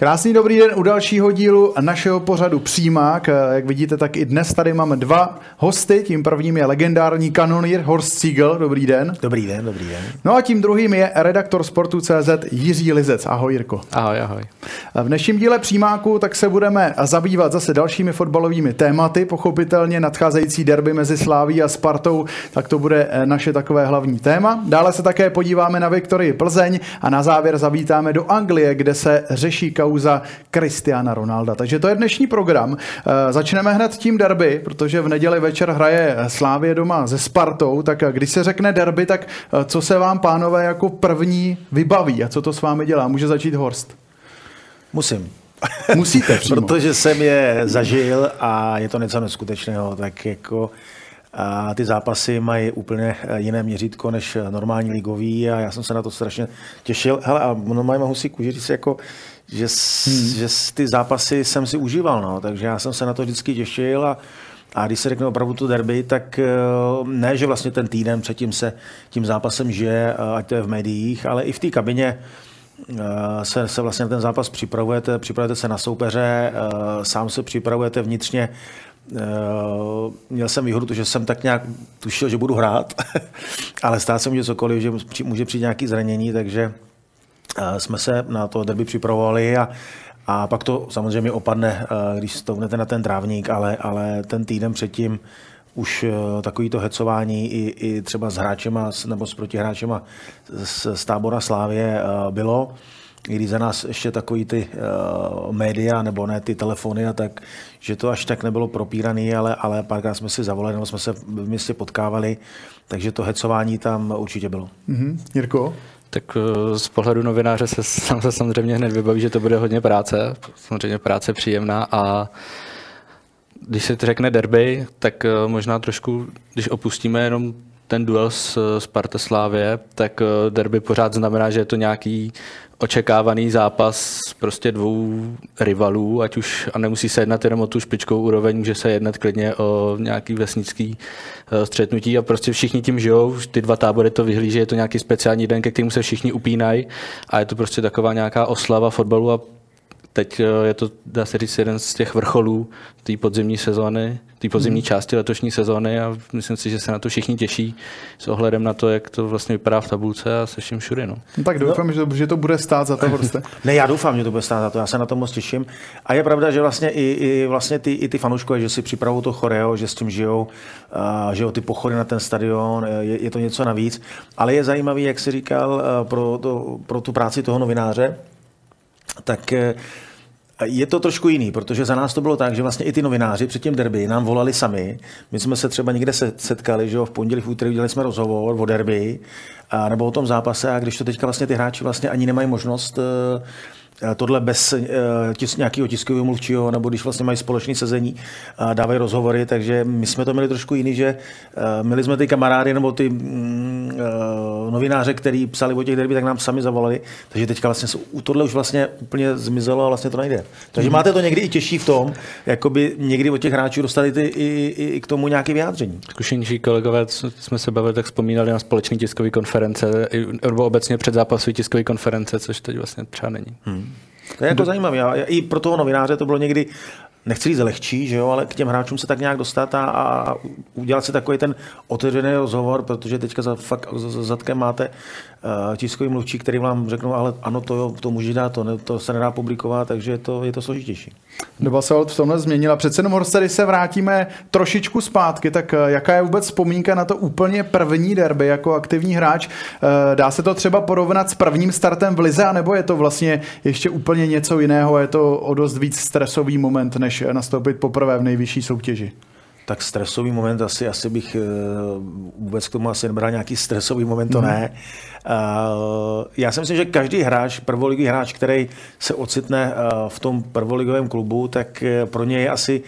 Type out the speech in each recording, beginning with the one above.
Krásný dobrý den u dalšího dílu našeho pořadu Přímák. Jak vidíte, tak i dnes tady máme dva hosty. Tím prvním je legendární kanonýr Horst Siegel. Dobrý den. Dobrý den, dobrý den. No a tím druhým je redaktor sportu CZ Jiří Lizec. Ahoj Jirko. Ahoj, ahoj. V dnešním díle Přímáku tak se budeme zabývat zase dalšími fotbalovými tématy. Pochopitelně nadcházející derby mezi Sláví a Spartou, tak to bude naše takové hlavní téma. Dále se také podíváme na Viktorii Plzeň a na závěr zavítáme do Anglie, kde se řeší kauza Cristiana Ronalda. Takže to je dnešní program. Eh, začneme hned tím derby, protože v neděli večer hraje Slávě doma se Spartou, tak když se řekne derby, tak eh, co se vám, pánové, jako první vybaví a co to s vámi dělá? Může začít Horst. Musím. Musíte přímo. Protože jsem je zažil a je to něco neskutečného, tak jako a ty zápasy mají úplně jiné měřítko než normální ligový a já jsem se na to strašně těšil. Hele, a normálně mohu si kůžit říct, jako, že, hmm. že ty zápasy jsem si užíval, no, takže já jsem se na to vždycky těšil a, a když se řekne opravdu to derby, tak ne, že vlastně ten týden předtím se tím zápasem žije, ať to je v médiích, ale i v té kabině se, se vlastně na ten zápas připravujete, připravujete se na soupeře, sám se připravujete vnitřně. Měl jsem výhodu, že jsem tak nějak tušil, že budu hrát, ale stát se může cokoliv, že může přijít nějaké zranění, takže jsme se na to derby připravovali a, a pak to samozřejmě opadne, když stoupnete na ten trávník, ale, ale ten týden předtím už takový to hecování i, i třeba s hráčema nebo s protihráčema z, z tábora Slávě bylo. I když za nás ještě takový ty uh, média, nebo ne ty telefony a tak, že to až tak nebylo propíraný, ale, ale párkrát jsme si zavolali, nebo jsme se v městě potkávali, takže to hecování tam určitě bylo. Mm-hmm. Jirko? Tak z pohledu novináře se, se samozřejmě hned vybaví, že to bude hodně práce. Samozřejmě práce příjemná a když se řekne derby, tak možná trošku, když opustíme jenom ten duel s Sparta Slávě, tak derby pořád znamená, že je to nějaký očekávaný zápas prostě dvou rivalů, ať už a nemusí se jednat jenom o tu špičkou úroveň, může se jednat klidně o nějaký vesnický střetnutí a prostě všichni tím žijou, ty dva tábory to vyhlíží, je to nějaký speciální den, ke kterému se všichni upínají a je to prostě taková nějaká oslava fotbalu a teď je to, dá se říct, jeden z těch vrcholů té podzimní sezóny, té podzimní hmm. části letošní sezóny a myslím si, že se na to všichni těší s ohledem na to, jak to vlastně vypadá v tabulce a se vším všude. No. no tak doufám, no. že, to, že to bude stát za to Horste. ne, já doufám, že to bude stát za to, já se na to moc těším. A je pravda, že vlastně i, i vlastně ty, i ty fanouškové, že si připravují to choreo, že s tím žijou, uh, že ty pochody na ten stadion, je, je to něco navíc. Ale je zajímavý, jak si říkal, uh, pro, to, pro tu práci toho novináře, tak uh, je to trošku jiný, protože za nás to bylo tak, že vlastně i ty novináři před tím derby nám volali sami. My jsme se třeba někde setkali, že v pondělí, v úterý udělali jsme rozhovor o derby a, nebo o tom zápase a když to teďka vlastně ty hráči vlastně ani nemají možnost Eh, tohle bez eh, tis, nějakého tiskového mluvčího, nebo když vlastně mají společné sezení a dávají rozhovory, takže my jsme to měli trošku jiný, že eh, měli jsme ty kamarády nebo ty mm, novináře, kteří psali o těch derby, tak nám sami zavolali, takže teďka vlastně tohle už vlastně úplně zmizelo a vlastně to nejde. Takže mm-hmm. máte to někdy i těžší v tom, jakoby někdy od těch hráčů dostali ty, i, i, i k tomu nějaké vyjádření. Zkušenější kolegové, co jsme se bavili, tak vzpomínali na společné tiskové konference, nebo obecně před zápasové tiskové konference, což teď vlastně třeba není. Hmm. To je jako zajímavé. I pro toho novináře to bylo někdy nechci říct lehčí, že jo, ale k těm hráčům se tak nějak dostat a, a udělat si takový ten otevřený rozhovor, protože teďka za, fakt, za zadkem máte tiskový mluvčí, který vám řeknou, ale ano, to, jo, to může dát, to, ne, to se nedá publikovat, takže je to, je to složitější. Doba se v tomhle změnila. Přece jenom Horst, když se vrátíme trošičku zpátky, tak eh, jaká je vůbec vzpomínka na to úplně první derby jako aktivní hráč? Eh, dá se to třeba porovnat s prvním startem v Lize, nebo je to vlastně ještě úplně něco jiného? Je to o dost víc stresový moment, než nastoupit poprvé v nejvyšší soutěži? Tak stresový moment asi, asi bych eh, vůbec k tomu asi nebral nějaký stresový moment, to mm. ne. Já si myslím, že každý hráč, prvoligový hráč, který se ocitne v tom prvoligovém klubu, tak pro něj je asi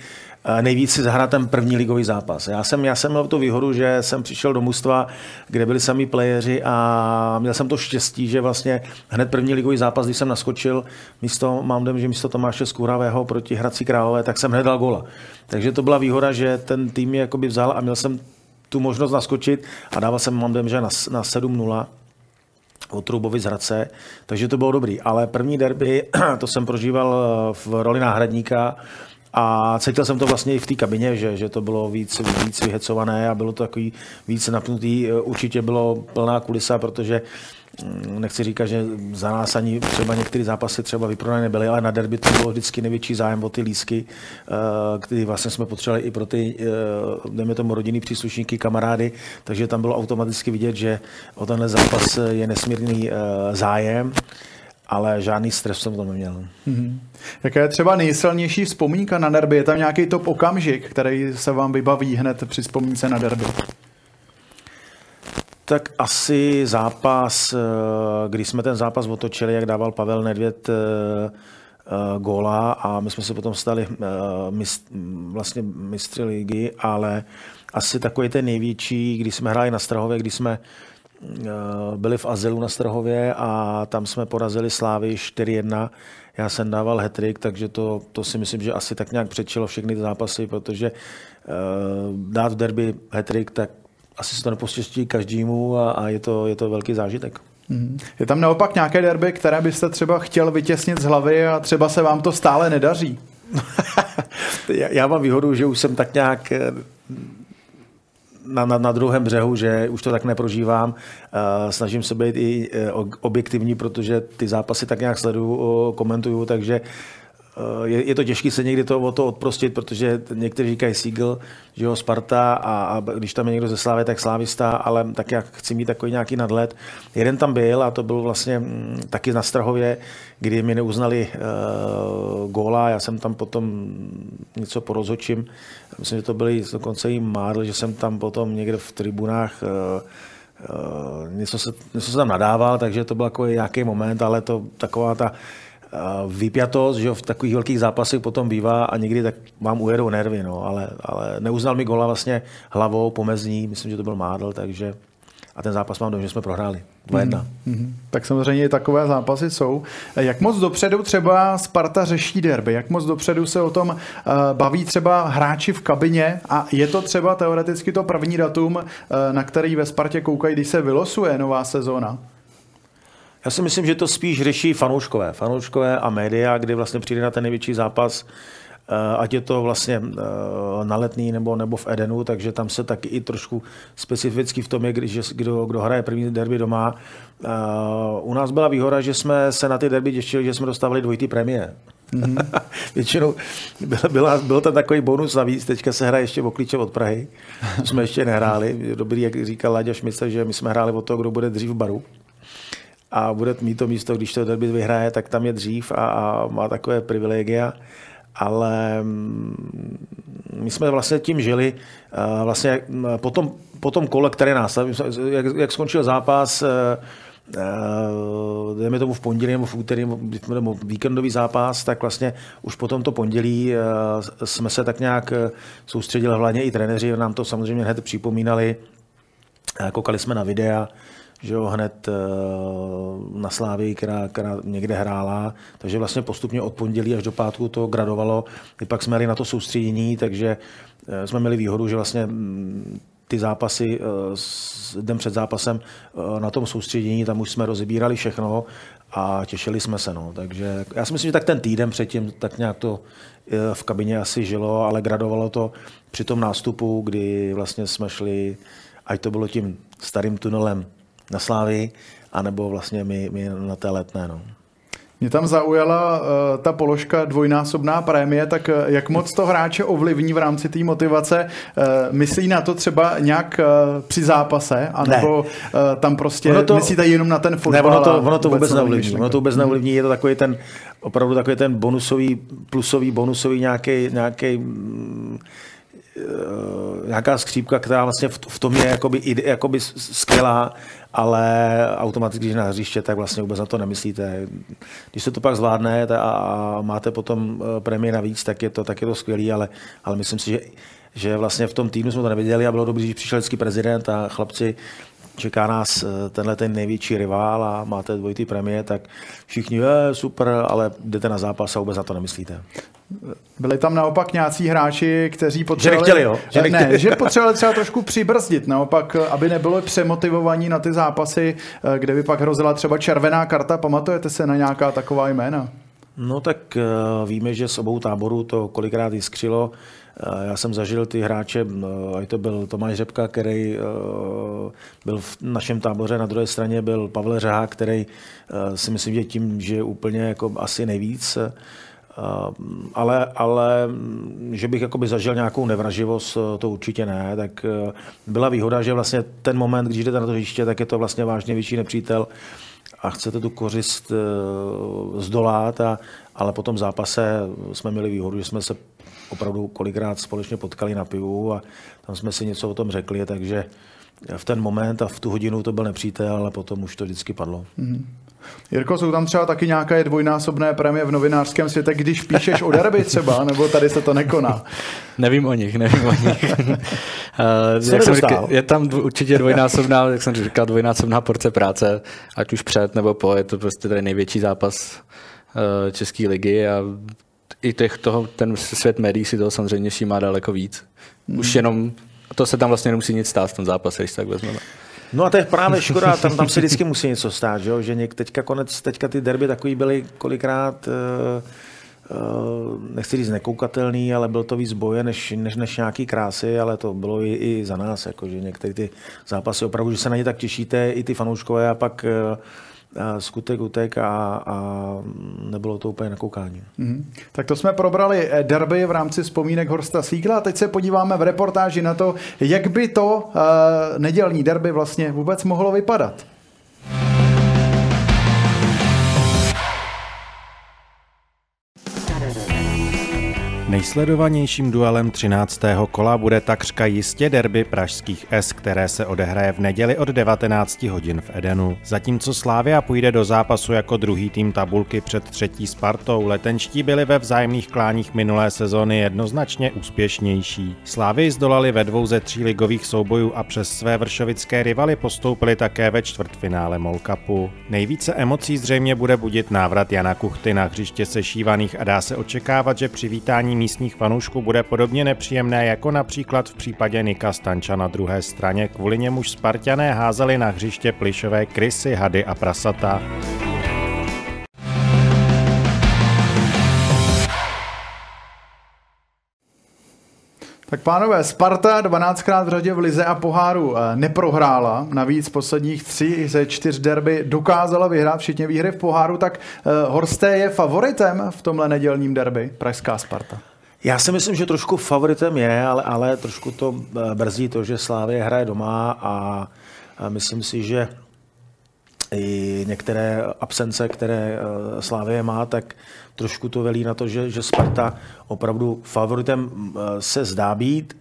nejvíc si zahrát ten první ligový zápas. Já jsem, já jsem měl tu výhodu, že jsem přišel do mužstva, kde byli sami playeři a měl jsem to štěstí, že vlastně hned první ligový zápas, když jsem naskočil místo, mám dem, že místo Tomáše Skůravého proti Hradci Králové, tak jsem hned dal gola. Takže to byla výhoda, že ten tým mě jakoby vzal a měl jsem tu možnost naskočit a dával jsem, mám dem, že na, na 7-0 od Trubovi z Hradce, takže to bylo dobrý. Ale první derby, to jsem prožíval v roli náhradníka, a cítil jsem to vlastně i v té kabině, že, že to bylo víc, víc vyhecované a bylo to takový víc napnutý. Určitě bylo plná kulisa, protože mm, nechci říkat, že za nás ani třeba některé zápasy třeba vyprodané nebyly, ale na derby to bylo vždycky největší zájem o ty lísky, eh, který vlastně jsme potřebovali i pro ty, eh, dejme tomu, rodinný příslušníky, kamarády, takže tam bylo automaticky vidět, že o tenhle zápas je nesmírný zájem ale žádný stres jsem to neměl. Mm-hmm. Jaká je třeba nejsilnější vzpomínka na derby? Je tam nějaký top okamžik, který se vám vybaví hned při vzpomínce na derby? Tak asi zápas, eh, když jsme ten zápas otočili, jak dával Pavel Nedvěd eh, eh, góla a my jsme se potom stali mist, vlastně mistři ligy, ale asi takový ten největší, když jsme hráli na Strahově, když jsme byli v Azylu na Strahově a tam jsme porazili Slávy 4-1. Já jsem dával hetrik, takže to, to si myslím, že asi tak nějak předčilo všechny ty zápasy, protože uh, dát v derby hetrik, tak asi se to nepostěští každému a, a je, to, je to velký zážitek. Mhm. Je tam naopak nějaké derby, které byste třeba chtěl vytěsnit z hlavy a třeba se vám to stále nedaří? já, já mám výhodu, že už jsem tak nějak eh, na, na, na druhém břehu, že už to tak neprožívám. Uh, snažím se být i uh, objektivní, protože ty zápasy tak nějak sleduju, komentuju, takže je, je to těžké se někdy to, o to odprostit, protože někteří říkají Siegel, že jo, Sparta a, a když tam je někdo ze Slávy, tak Slávista, ale tak jak chci mít takový nějaký nadhled. Jeden tam byl a to byl vlastně mm, taky na Strahově, kdy mi neuznali uh, góla, já jsem tam potom něco porozhočím, myslím, že to byly dokonce i mádl, že jsem tam potom někde v tribunách uh, uh, něco, se, něco se tam nadával, takže to byl jako nějaký moment, ale to taková ta vypjatost, že v takových velkých zápasech potom bývá a někdy tak vám ujedou nervy, no, ale, ale neuznal mi gola vlastně hlavou pomezní, myslím, že to byl Mádl, takže a ten zápas mám dojem, že jsme prohráli. 2-1. Mm-hmm. Mhm. Tak samozřejmě takové zápasy jsou. Jak moc dopředu třeba Sparta řeší derby? Jak moc dopředu se o tom uh, baví třeba hráči v kabině? A je to třeba teoreticky to první datum, na který ve Spartě koukají, když se vylosuje nová sezóna? Já si myslím, že to spíš řeší fanouškové. Fanouškové a média, kdy vlastně přijde na ten největší zápas, eh, ať je to vlastně eh, na letný nebo, nebo v Edenu, takže tam se taky i trošku specificky v tom je, když, kdo, kdo hraje první derby doma. Eh, u nás byla výhoda, že jsme se na ty derby těšili, že jsme dostávali dvojitý premie. Mm-hmm. Většinou byla, byla, byl tam takový bonus navíc, teďka se hraje ještě o klíče od Prahy, jsme ještě nehráli. Dobrý, jak říkal Láďa Šmice, že my jsme hráli o to, kdo bude dřív v baru a bude mít to místo, když to derby vyhraje, tak tam je dřív a, a má takové privilegia. Ale mm, my jsme vlastně tím žili. Vlastně po tom, po tom kole, které nás, jak, jak skončil zápas, dejme tomu v pondělí nebo v úterý nebo víkendový zápas, tak vlastně už po tomto pondělí jsme se tak nějak soustředili, hlavně i trenéři nám to samozřejmě hned připomínali, koukali jsme na videa, že jo, hned eh, na Slávii, která, která někde hrála, takže vlastně postupně od pondělí až do pátku to gradovalo. I pak jsme měli na to soustředění, takže eh, jsme měli výhodu, že vlastně mm, ty zápasy eh, den před zápasem na tom soustředění, tam už jsme rozebírali všechno a těšili jsme se. No. Takže já si myslím, že tak ten týden předtím tak nějak to v kabině asi žilo, ale gradovalo to při tom nástupu, kdy vlastně jsme šli, ať to bylo tím starým tunelem na Slávii, anebo vlastně my, my na té letné. No. Mě tam zaujala uh, ta položka dvojnásobná prémie, tak uh, jak moc to hráče ovlivní v rámci té motivace? Uh, myslí na to třeba nějak uh, při zápase, anebo uh, tam prostě ono to, myslíte jenom na ten fotbal? Ne, ono to, ono to vůbec neovlivní. Ono to vůbec neovlivní, je to takový ten, opravdu takový ten bonusový, plusový, bonusový nějaký, nějaký nějaká skřípka, která vlastně v, v tom je jakoby, jakoby skvělá, ale automaticky, když na hřiště, tak vlastně vůbec na to nemyslíte. Když se to pak zvládne a máte potom prémie navíc, tak je to, tak je to skvělý, ale, ale myslím si, že že vlastně v tom týdnu jsme to neviděli a bylo dobré, že přišel vždycky prezident a chlapci, čeká nás eh, tenhle ten největší rival a máte dvojitý premie, tak všichni, je super, ale jdete na zápas a vůbec na to nemyslíte. Byli tam naopak nějací hráči, kteří potřebovali... Že nechtěli, jo? Že, nechtěli. Ne, že potřebovali třeba trošku přibrzdit, naopak, aby nebylo přemotivovaní na ty zápasy, eh, kde by pak hrozila třeba červená karta. Pamatujete se na nějaká taková jména? No tak eh, víme, že s obou táborů to kolikrát jiskřilo. Eh, já jsem zažil ty hráče, ať to byl Tomáš Řepka, který byl v našem táboře, na druhé straně byl Pavel Řeha, který si myslím, že tím, že úplně jako asi nejvíc, ale, ale že bych jakoby zažil nějakou nevraživost, to určitě ne. Tak byla výhoda, že vlastně ten moment, když jdete na to hřiště, tak je to vlastně vážně větší nepřítel a chcete tu kořist eh, zdolat, a, ale po tom zápase jsme měli výhodu, že jsme se opravdu kolikrát společně potkali na pivu a tam jsme si něco o tom řekli, takže v ten moment a v tu hodinu to byl nepřítel, ale potom už to vždycky padlo. Mm. Jirko, jsou tam třeba taky nějaké dvojnásobné prémie v novinářském světě, když píšeš o derby třeba, nebo tady se to nekoná? nevím o nich, nevím o nich. uh, jak jsem říkal, je tam určitě dvojnásobná, jak jsem říkal, dvojnásobná porce práce, ať už před nebo po, je to prostě tady největší zápas uh, České ligy a i těch, toho, ten svět médií si toho samozřejmě všímá daleko víc. Už hmm. jenom, to se tam vlastně nemusí nic stát v tom zápase, když tak vezmeme. No a to je právě škoda, tam, tam se vždycky musí něco stát, že, že něk, teďka konec, teďka ty derby takový byly kolikrát, uh, uh, nechci říct nekoukatelný, ale byl to víc boje než, než, než nějaký krásy, ale to bylo i, i za nás, jako, že některé ty zápasy opravdu, že se na ně tak těšíte, i ty fanouškové a pak uh, skutek utek a, a nebylo to úplně na koukání. Mm-hmm. Tak to jsme probrali eh, derby v rámci vzpomínek Horsta Sígla a teď se podíváme v reportáži na to, jak by to uh, nedělní derby vlastně vůbec mohlo vypadat. Nejsledovanějším duelem 13. kola bude takřka jistě derby pražských S, které se odehraje v neděli od 19 hodin v Edenu. Zatímco Slávia půjde do zápasu jako druhý tým tabulky před třetí Spartou, letenští byli ve vzájemných kláních minulé sezóny jednoznačně úspěšnější. Slávy zdolali ve dvou ze tří ligových soubojů a přes své vršovické rivaly postoupili také ve čtvrtfinále Molkapu. Nejvíce emocí zřejmě bude budit návrat Jana Kuchty na hřiště sešívaných a dá se očekávat, že přivítání místních fanoušků bude podobně nepříjemné jako například v případě Nika Stanča na druhé straně, kvůli němuž Spartané házeli na hřiště plišové krysy, hady a prasata. Tak pánové, Sparta 12krát v řadě v Lize a poháru eh, neprohrála, navíc posledních tři ze čtyř derby dokázala vyhrát včetně výhry v poháru, tak uh, Horsté je favoritem v tomhle nedělním derby, Pražská Sparta. Já si myslím, že trošku favoritem je, ale, ale trošku to eh, brzdí to, že Slávě hraje doma a, a myslím si, že i některé absence, které eh, Slávě má, tak trošku to velí na to, že, že Sparta opravdu favoritem eh, se zdá být.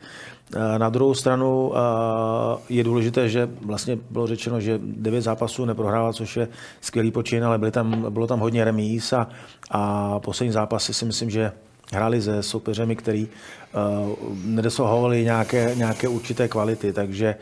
Na druhou stranu je důležité, že vlastně bylo řečeno, že devět zápasů neprohrává, což je skvělý počin, ale byly tam, bylo tam hodně remíz a, a poslední zápasy si myslím, že hráli se soupeřemi, který uh, nedosahovali nějaké, nějaké určité kvality, takže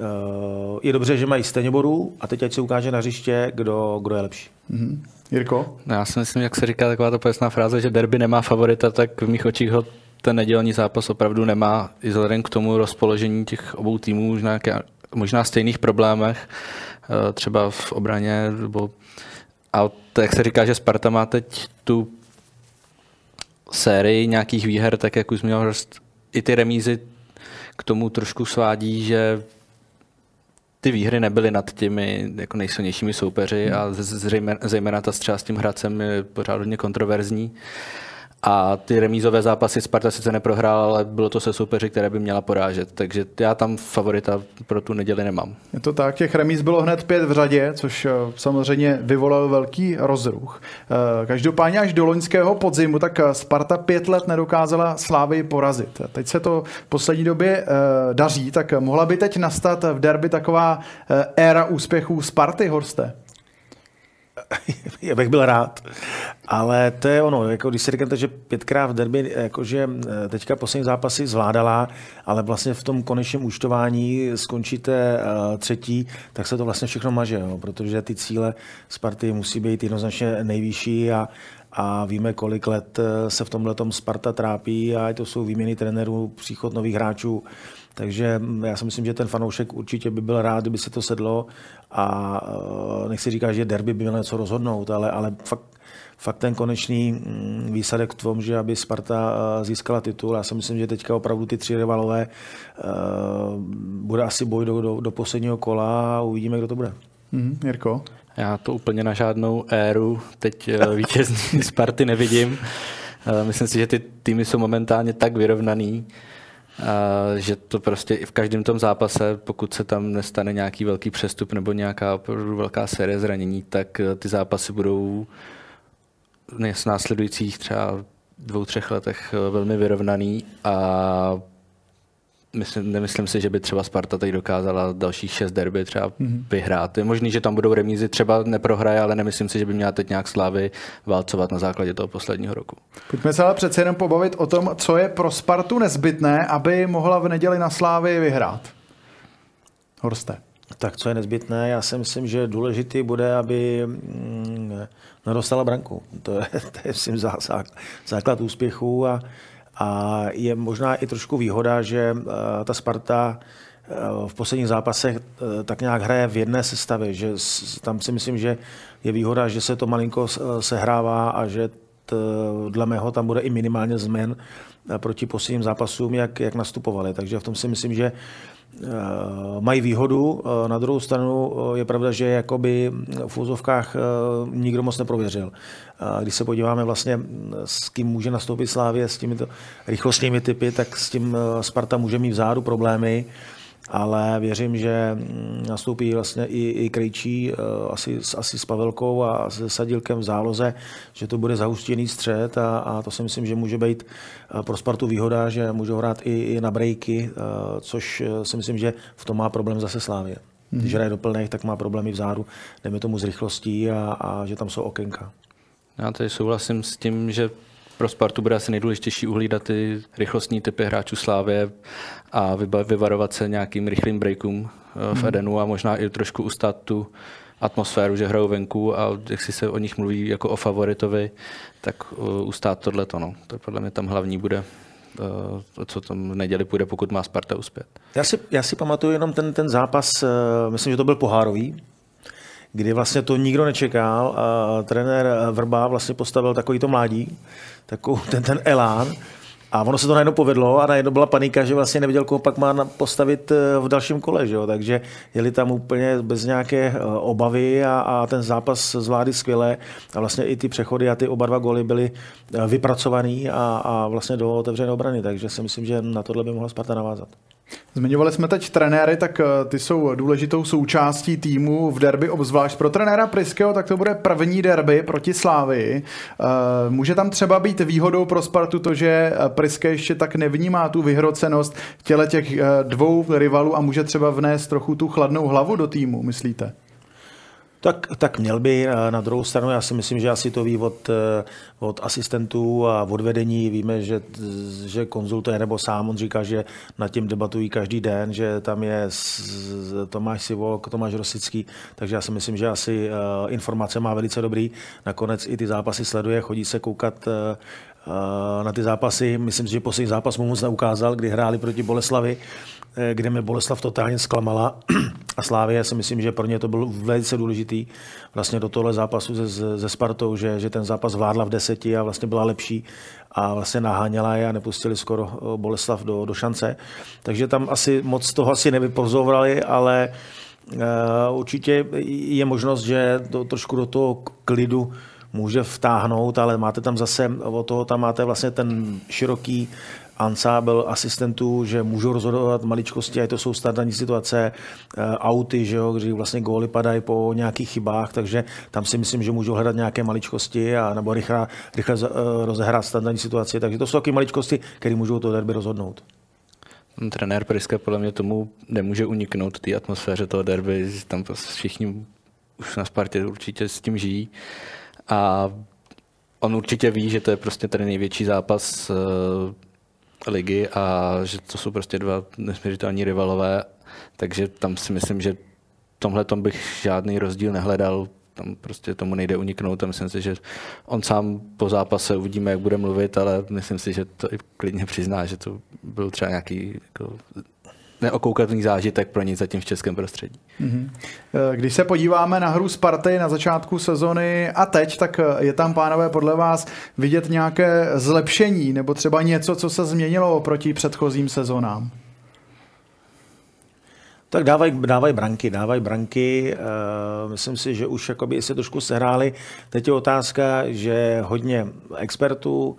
uh, je dobře, že mají stejně bodů a teď ať se ukáže na hřiště, kdo, kdo je lepší. Mm-hmm. Jirko? No, já si myslím, jak se říká taková ta pověstná fráze, že derby nemá favorita, tak v mých očích ho ten nedělní zápas opravdu nemá, i vzhledem k tomu rozpoložení těch obou týmů, možná, možná stejných problémech, eh, třeba v obraně, nebo a to, jak se říká, že Sparta má teď tu sérii nějakých výher, tak jak už měl i ty remízy k tomu trošku svádí, že ty výhry nebyly nad těmi jako nejsilnějšími soupeři a zřejmě, zejména ta střela s tím Hradcem je pořád hodně kontroverzní. A ty remízové zápasy Sparta sice neprohrála, ale bylo to se soupeři, které by měla porážet. Takže já tam favorita pro tu neděli nemám. Je to tak, těch remíz bylo hned pět v řadě, což eh, samozřejmě vyvolal velký rozruch. Eh, každopádně až do loňského podzimu, tak eh, Sparta pět let nedokázala Slávy porazit. Teď se to v poslední době daří, tak mohla by teď nastat v derby taková éra úspěchů Sparty, Horste? já bych byl rád. Ale to je ono, jako když si řeknete, že pětkrát v derby, jakože eh, teďka poslední zápasy zvládala, ale vlastně v tom konečném účtování skončíte uh, třetí, tak se to vlastně všechno maže, jo, protože ty cíle Sparty musí být jednoznačně nejvyšší a, a víme, kolik let eh, se v tomhle Sparta trápí a to jsou výměny trenérů, příchod nových hráčů. Takže mm, já si myslím, že ten fanoušek určitě by byl rád, kdyby se to sedlo a eh, nechci říkat, že derby by měl něco rozhodnout, ale, ale fakt, fakt ten konečný mm, výsledek v tom, že aby Sparta eh, získala titul. Já si myslím, že teďka opravdu ty tři rivalové eh, bude asi boj do, do, do posledního kola a uvidíme, kdo to bude. Mm, Jirko? Já to úplně na žádnou éru teď vítězní Sparty nevidím. Myslím si, že ty týmy jsou momentálně tak vyrovnaný, že to prostě i v každém tom zápase, pokud se tam nestane nějaký velký přestup nebo nějaká velká série zranění, tak eh, ty zápasy budou v následujících třeba dvou, třech letech eh, velmi vyrovnaný a myslím, nemyslím si, že by třeba Sparta teď dokázala dalších šest derby třeba mm-hmm. vyhrát. Je možný, že tam budou remízy, třeba neprohraje, ale nemyslím si, že by měla teď nějak slávy válcovat na základě toho posledního roku. Pojďme se ale přece jenom pobavit o tom, co je pro Spartu nezbytné, aby mohla v neděli na slávy vyhrát. Horste. Tak co je nezbytné? Já si myslím, že důležitý bude, aby mm, nedostala branku. To je, to je myslím, základ úspěchu a a je možná i trošku výhoda, že eh, ta Sparta eh, v posledních zápasech eh, tak nějak hraje v jedné sestavě, že tam si myslím, že je výhoda, že se to malinko sehrává a že dle mého tam bude i minimálně změn proti posledním zápasům, jak, jak nastupovali. Takže v tom si myslím, že mají výhodu. Eh, na druhou stranu eh, je pravda, že jakoby v úzovkách nikdo moc neprověřil. Když se podíváme vlastně, s kým může nastoupit Slávě, s těmito rychlostními typy, tak s tím Sparta může mít vzadu problémy ale věřím, že mm, nastoupí vlastně i, i Krejčí, asi, asi s Pavelkou a se Sadilkem v záloze, že to bude zahustěný střed a, a to si myslím, že může být pro Spartu výhoda, že můžou hrát i, i na brejky, což si myslím, že v tom má problém zase Slávě. Když hraje do plných, tak má problémy vzadu, dejme tomu s rychlostí a, a že tam jsou okénka. Já tady souhlasím s tím, že pro Spartu bude asi nejdůležitější uhlídat ty rychlostní typy hráčů Slávě a vyvarovat se nějakým rychlým breakům eh, v hmm. Edenu a možná i trošku ustát tu atmosféru, že hrajou venku a jak si se o nich mluví jako o favoritovi, tak uh, ustát tohle to. No. To podle mě tam hlavní bude uh, co tam v neděli půjde, pokud má Sparta uspět. Já si, já si pamatuju jenom ten, ten zápas, myslím, že to byl pohárový, kdy vlastně to nikdo nečekal a trenér Vrba vlastně postavil takový to mládí, takový ten, ten elán a ono se to najednou povedlo a najednou byla panika, že vlastně nevěděl, koho pak má postavit eh, v dalším kole. Že jo? Takže jeli tam úplně bez nějaké eh, obavy a, a ten zápas zvládli skvěle. A vlastně i ty přechody a ty oba dva goly byly eh, vypracovaný a, a vlastně do otevřené obrany. Takže si myslím, že na tohle by mohla Sparta navázat. Zmiňovali jsme teď trenéry, tak eh, ty jsou důležitou součástí týmu v derby, obzvlášť pro trenéra Priského, tak to bude první derby proti Slávii. Eh, může tam třeba být výhodou pro Spartu to, že eh, Priske ještě tak nevnímá tu vyhrocenost těle těch dvou rivalů a může třeba vnést trochu tu chladnou hlavu do týmu, myslíte? Tak, tak měl by. Na druhou stranu já si myslím, že asi to ví od, eh, od asistentů a od vedení. Víme, že, že konzultuje nebo sám on říká, že nad tím debatují každý den, že tam je Tomáš Sivok, Tomáš Rosický, takže já si myslím, že asi eh, informace má velice dobrý. Nakonec i ty zápasy sleduje, chodí se koukat eh, na ty zápasy. Myslím si, že poslední zápas mu moc neukázal, kdy hráli proti Boleslavi, kde mě Boleslav totálně zklamala a Slávě si myslím, že pro ně to byl velice důležitý vlastně do tohle zápasu se, se Spartou, že, že ten zápas vládla v deseti a vlastně byla lepší a vlastně naháněla je a nepustili skoro eh, Boleslav do, do šance. Takže tam asi moc toho asi nevypozovali, ale uh, určitě je možnost, že to, trošku do toho klidu může vtáhnout, ale máte tam zase, o toho tam máte vlastně ten široký ansábel asistentů, že můžou rozhodovat maličkosti, a to jsou standardní situace, eh, auty, že jo, kdy vlastně góly padají po nějakých chybách, takže tam si myslím, že můžou hledat nějaké maličkosti a nebo rychle, rychle eh, rozehrát standardní situaci. Takže to jsou taky maličkosti, které můžou to derby rozhodnout. Trenér Priske podle mě tomu nemůže uniknout té atmosféře toho derby. Tam všichni už na Spartě určitě s tím žijí. A on určitě ví, že to je prostě ten největší zápas uh, ligy a že to jsou prostě dva nesměřitelní rivalové, takže tam si myslím, že tomhle tom bych žádný rozdíl nehledal, tam prostě tomu nejde uniknout a myslím si, že on sám po zápase uvidíme, jak bude mluvit, ale myslím si, že to i klidně přizná, že to byl třeba nějaký jako neokoukatelný zážitek pro ní zatím v českém prostředí. Mm-hmm. Když se podíváme na hru Sparty na začátku sezony a teď, tak je tam, pánové, podle vás vidět nějaké zlepšení nebo třeba něco, co se změnilo oproti předchozím sezónám? Tak dávají dávaj branky, dávají branky. Uh, myslím si, že už jakoby se trošku sehráli. Teď je otázka, že hodně expertů,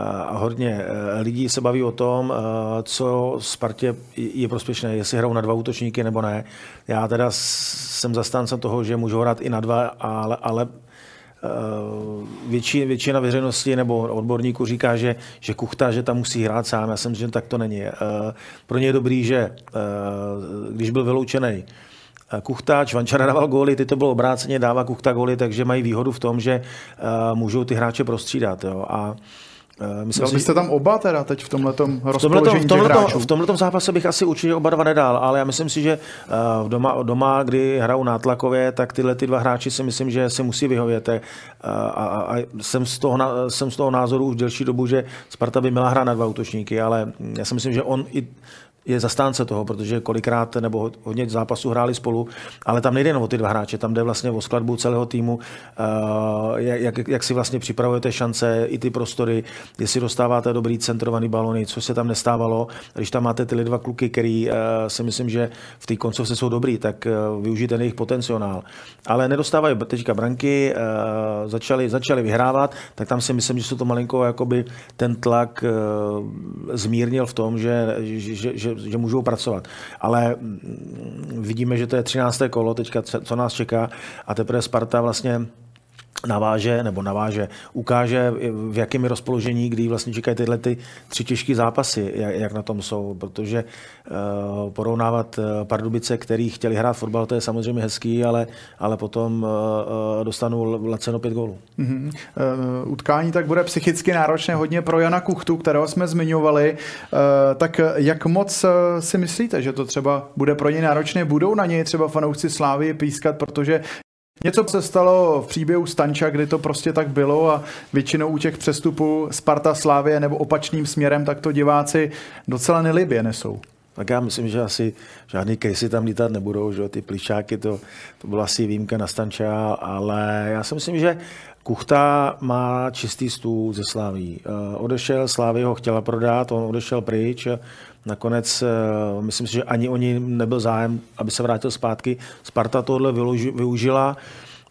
a hodně eh, lidí se baví o tom, eh, co Spartě je prospěšné, jestli hrajou na dva útočníky nebo ne. Já teda jsem zastáncem toho, že můžou hrát i na dva, ale, ale eh, větší, většina veřejnosti nebo odborníků říká, že, že Kuchta, že tam musí hrát sám. Já jsem že tak to není. Pro ně je dobrý, že když byl vyloučený Kuchta, Čvančara dával góly, ty to bylo obráceně, dává Kuchta góly, takže mají výhodu v tom, že můžou ty hráče prostřídat. Jo. A Eh, myslím, Dal byste tam oba teda teď v tomhletom rozpoložení v tomhletom, v tomhletom zápase bych asi určitě oba dva nedal, ale já myslím si, že eh, doma, doma, kdy hrajou nátlakově, tak tyhle ty dva hráči si myslím, že si musí vyhovět. Eh, a, a, a jsem, z toho, jsem z toho názoru už delší dobu, že Sparta by měla hrát na dva útočníky, ale já si myslím, že on i je zastánce toho, protože kolikrát nebo hodně zápasů hráli spolu, ale tam nejde jenom o ty dva hráče, tam jde vlastně o skladbu celého týmu, uh, jak, jak si vlastně připravujete šance, i ty prostory, jestli dostáváte dobrý centrovaný balony, co se tam nestávalo. Když tam máte ty dva kluky, který uh, si myslím, že v té koncovce jsou dobrý, tak uh, využijte jejich potenciál. Ale nedostávají teďka branky, začali, začali vyhrávat, tak tam si myslím, že se to malinko jakoby ten tlak zmírnil v tom, že, že, že že, můžou pracovat. Ale mm, vidíme, že to je 13. kolo teďka, co nás čeká a teprve Sparta vlastně naváže, nebo naváže, ukáže, v jakém je rozpoložení, kdy vlastně čekají tyhle ty tři těžké zápasy, jak, na tom jsou, protože uh, porovnávat uh, Pardubice, který chtěli hrát fotbal, to je samozřejmě hezký, ale, ale potom uh, dostanou laceno pět gólů. Mm-hmm. Utkání tak bude psychicky náročné hodně pro Jana Kuchtu, kterého jsme zmiňovali. Tak jak moc si myslíte, že to třeba bude pro ně náročné? Budou na něj třeba fanoušci Slávy pískat, protože Něco se stalo v příběhu Stanča, kdy to prostě tak bylo a většinou u těch přestupů Sparta Slávě nebo opačným směrem, tak to diváci docela nelibě nesou. Tak já myslím, že asi žádný casey tam lítat nebudou, že ty plišáky, to, to byla asi výjimka na Stanča, ale já si myslím, že Kuchta má čistý stůl ze Sláví. Eh, odešel, Slávy ho chtěla prodat, on odešel pryč, Nakonec eh, myslím si, že ani oni nebyl zájem, aby se vrátil zpátky. Sparta tohle využila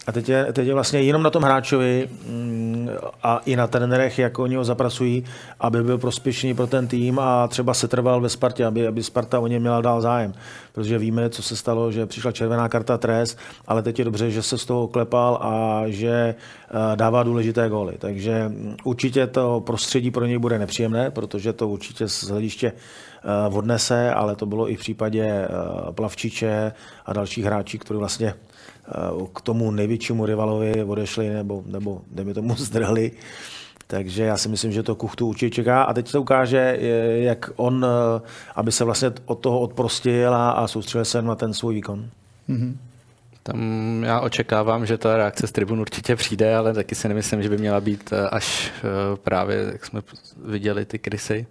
a teď je, teď je vlastně jenom na tom hráčovi mm, a i na trenérech, jak oni ho zapracují, aby byl prospěšný pro ten tým a třeba se trval ve Spartě, aby, aby Sparta o něj měla dál zájem. Protože víme, co se stalo, že přišla červená karta trest, ale teď je dobře, že se z toho oklepal a že eh, dává důležité góly. Takže mm, určitě to prostředí pro něj bude nepříjemné, protože to určitě z hlediště odnese, ale to bylo i v případě eh, Plavčiče a dalších hráčů, kteří vlastně eh, k tomu největšímu rivalovi odešli nebo, nebo dejme tomu zdrhli. Takže já si myslím, že to Kuchtu určitě čeká a teď se ukáže, jak on, aby se vlastně od toho odprostil a, a soustředil se na ten svůj výkon. Mm-hmm. Tam já očekávám, že ta reakce z tribun určitě přijde, ale taky si nemyslím, že by měla být až právě, jak jsme viděli, ty krysy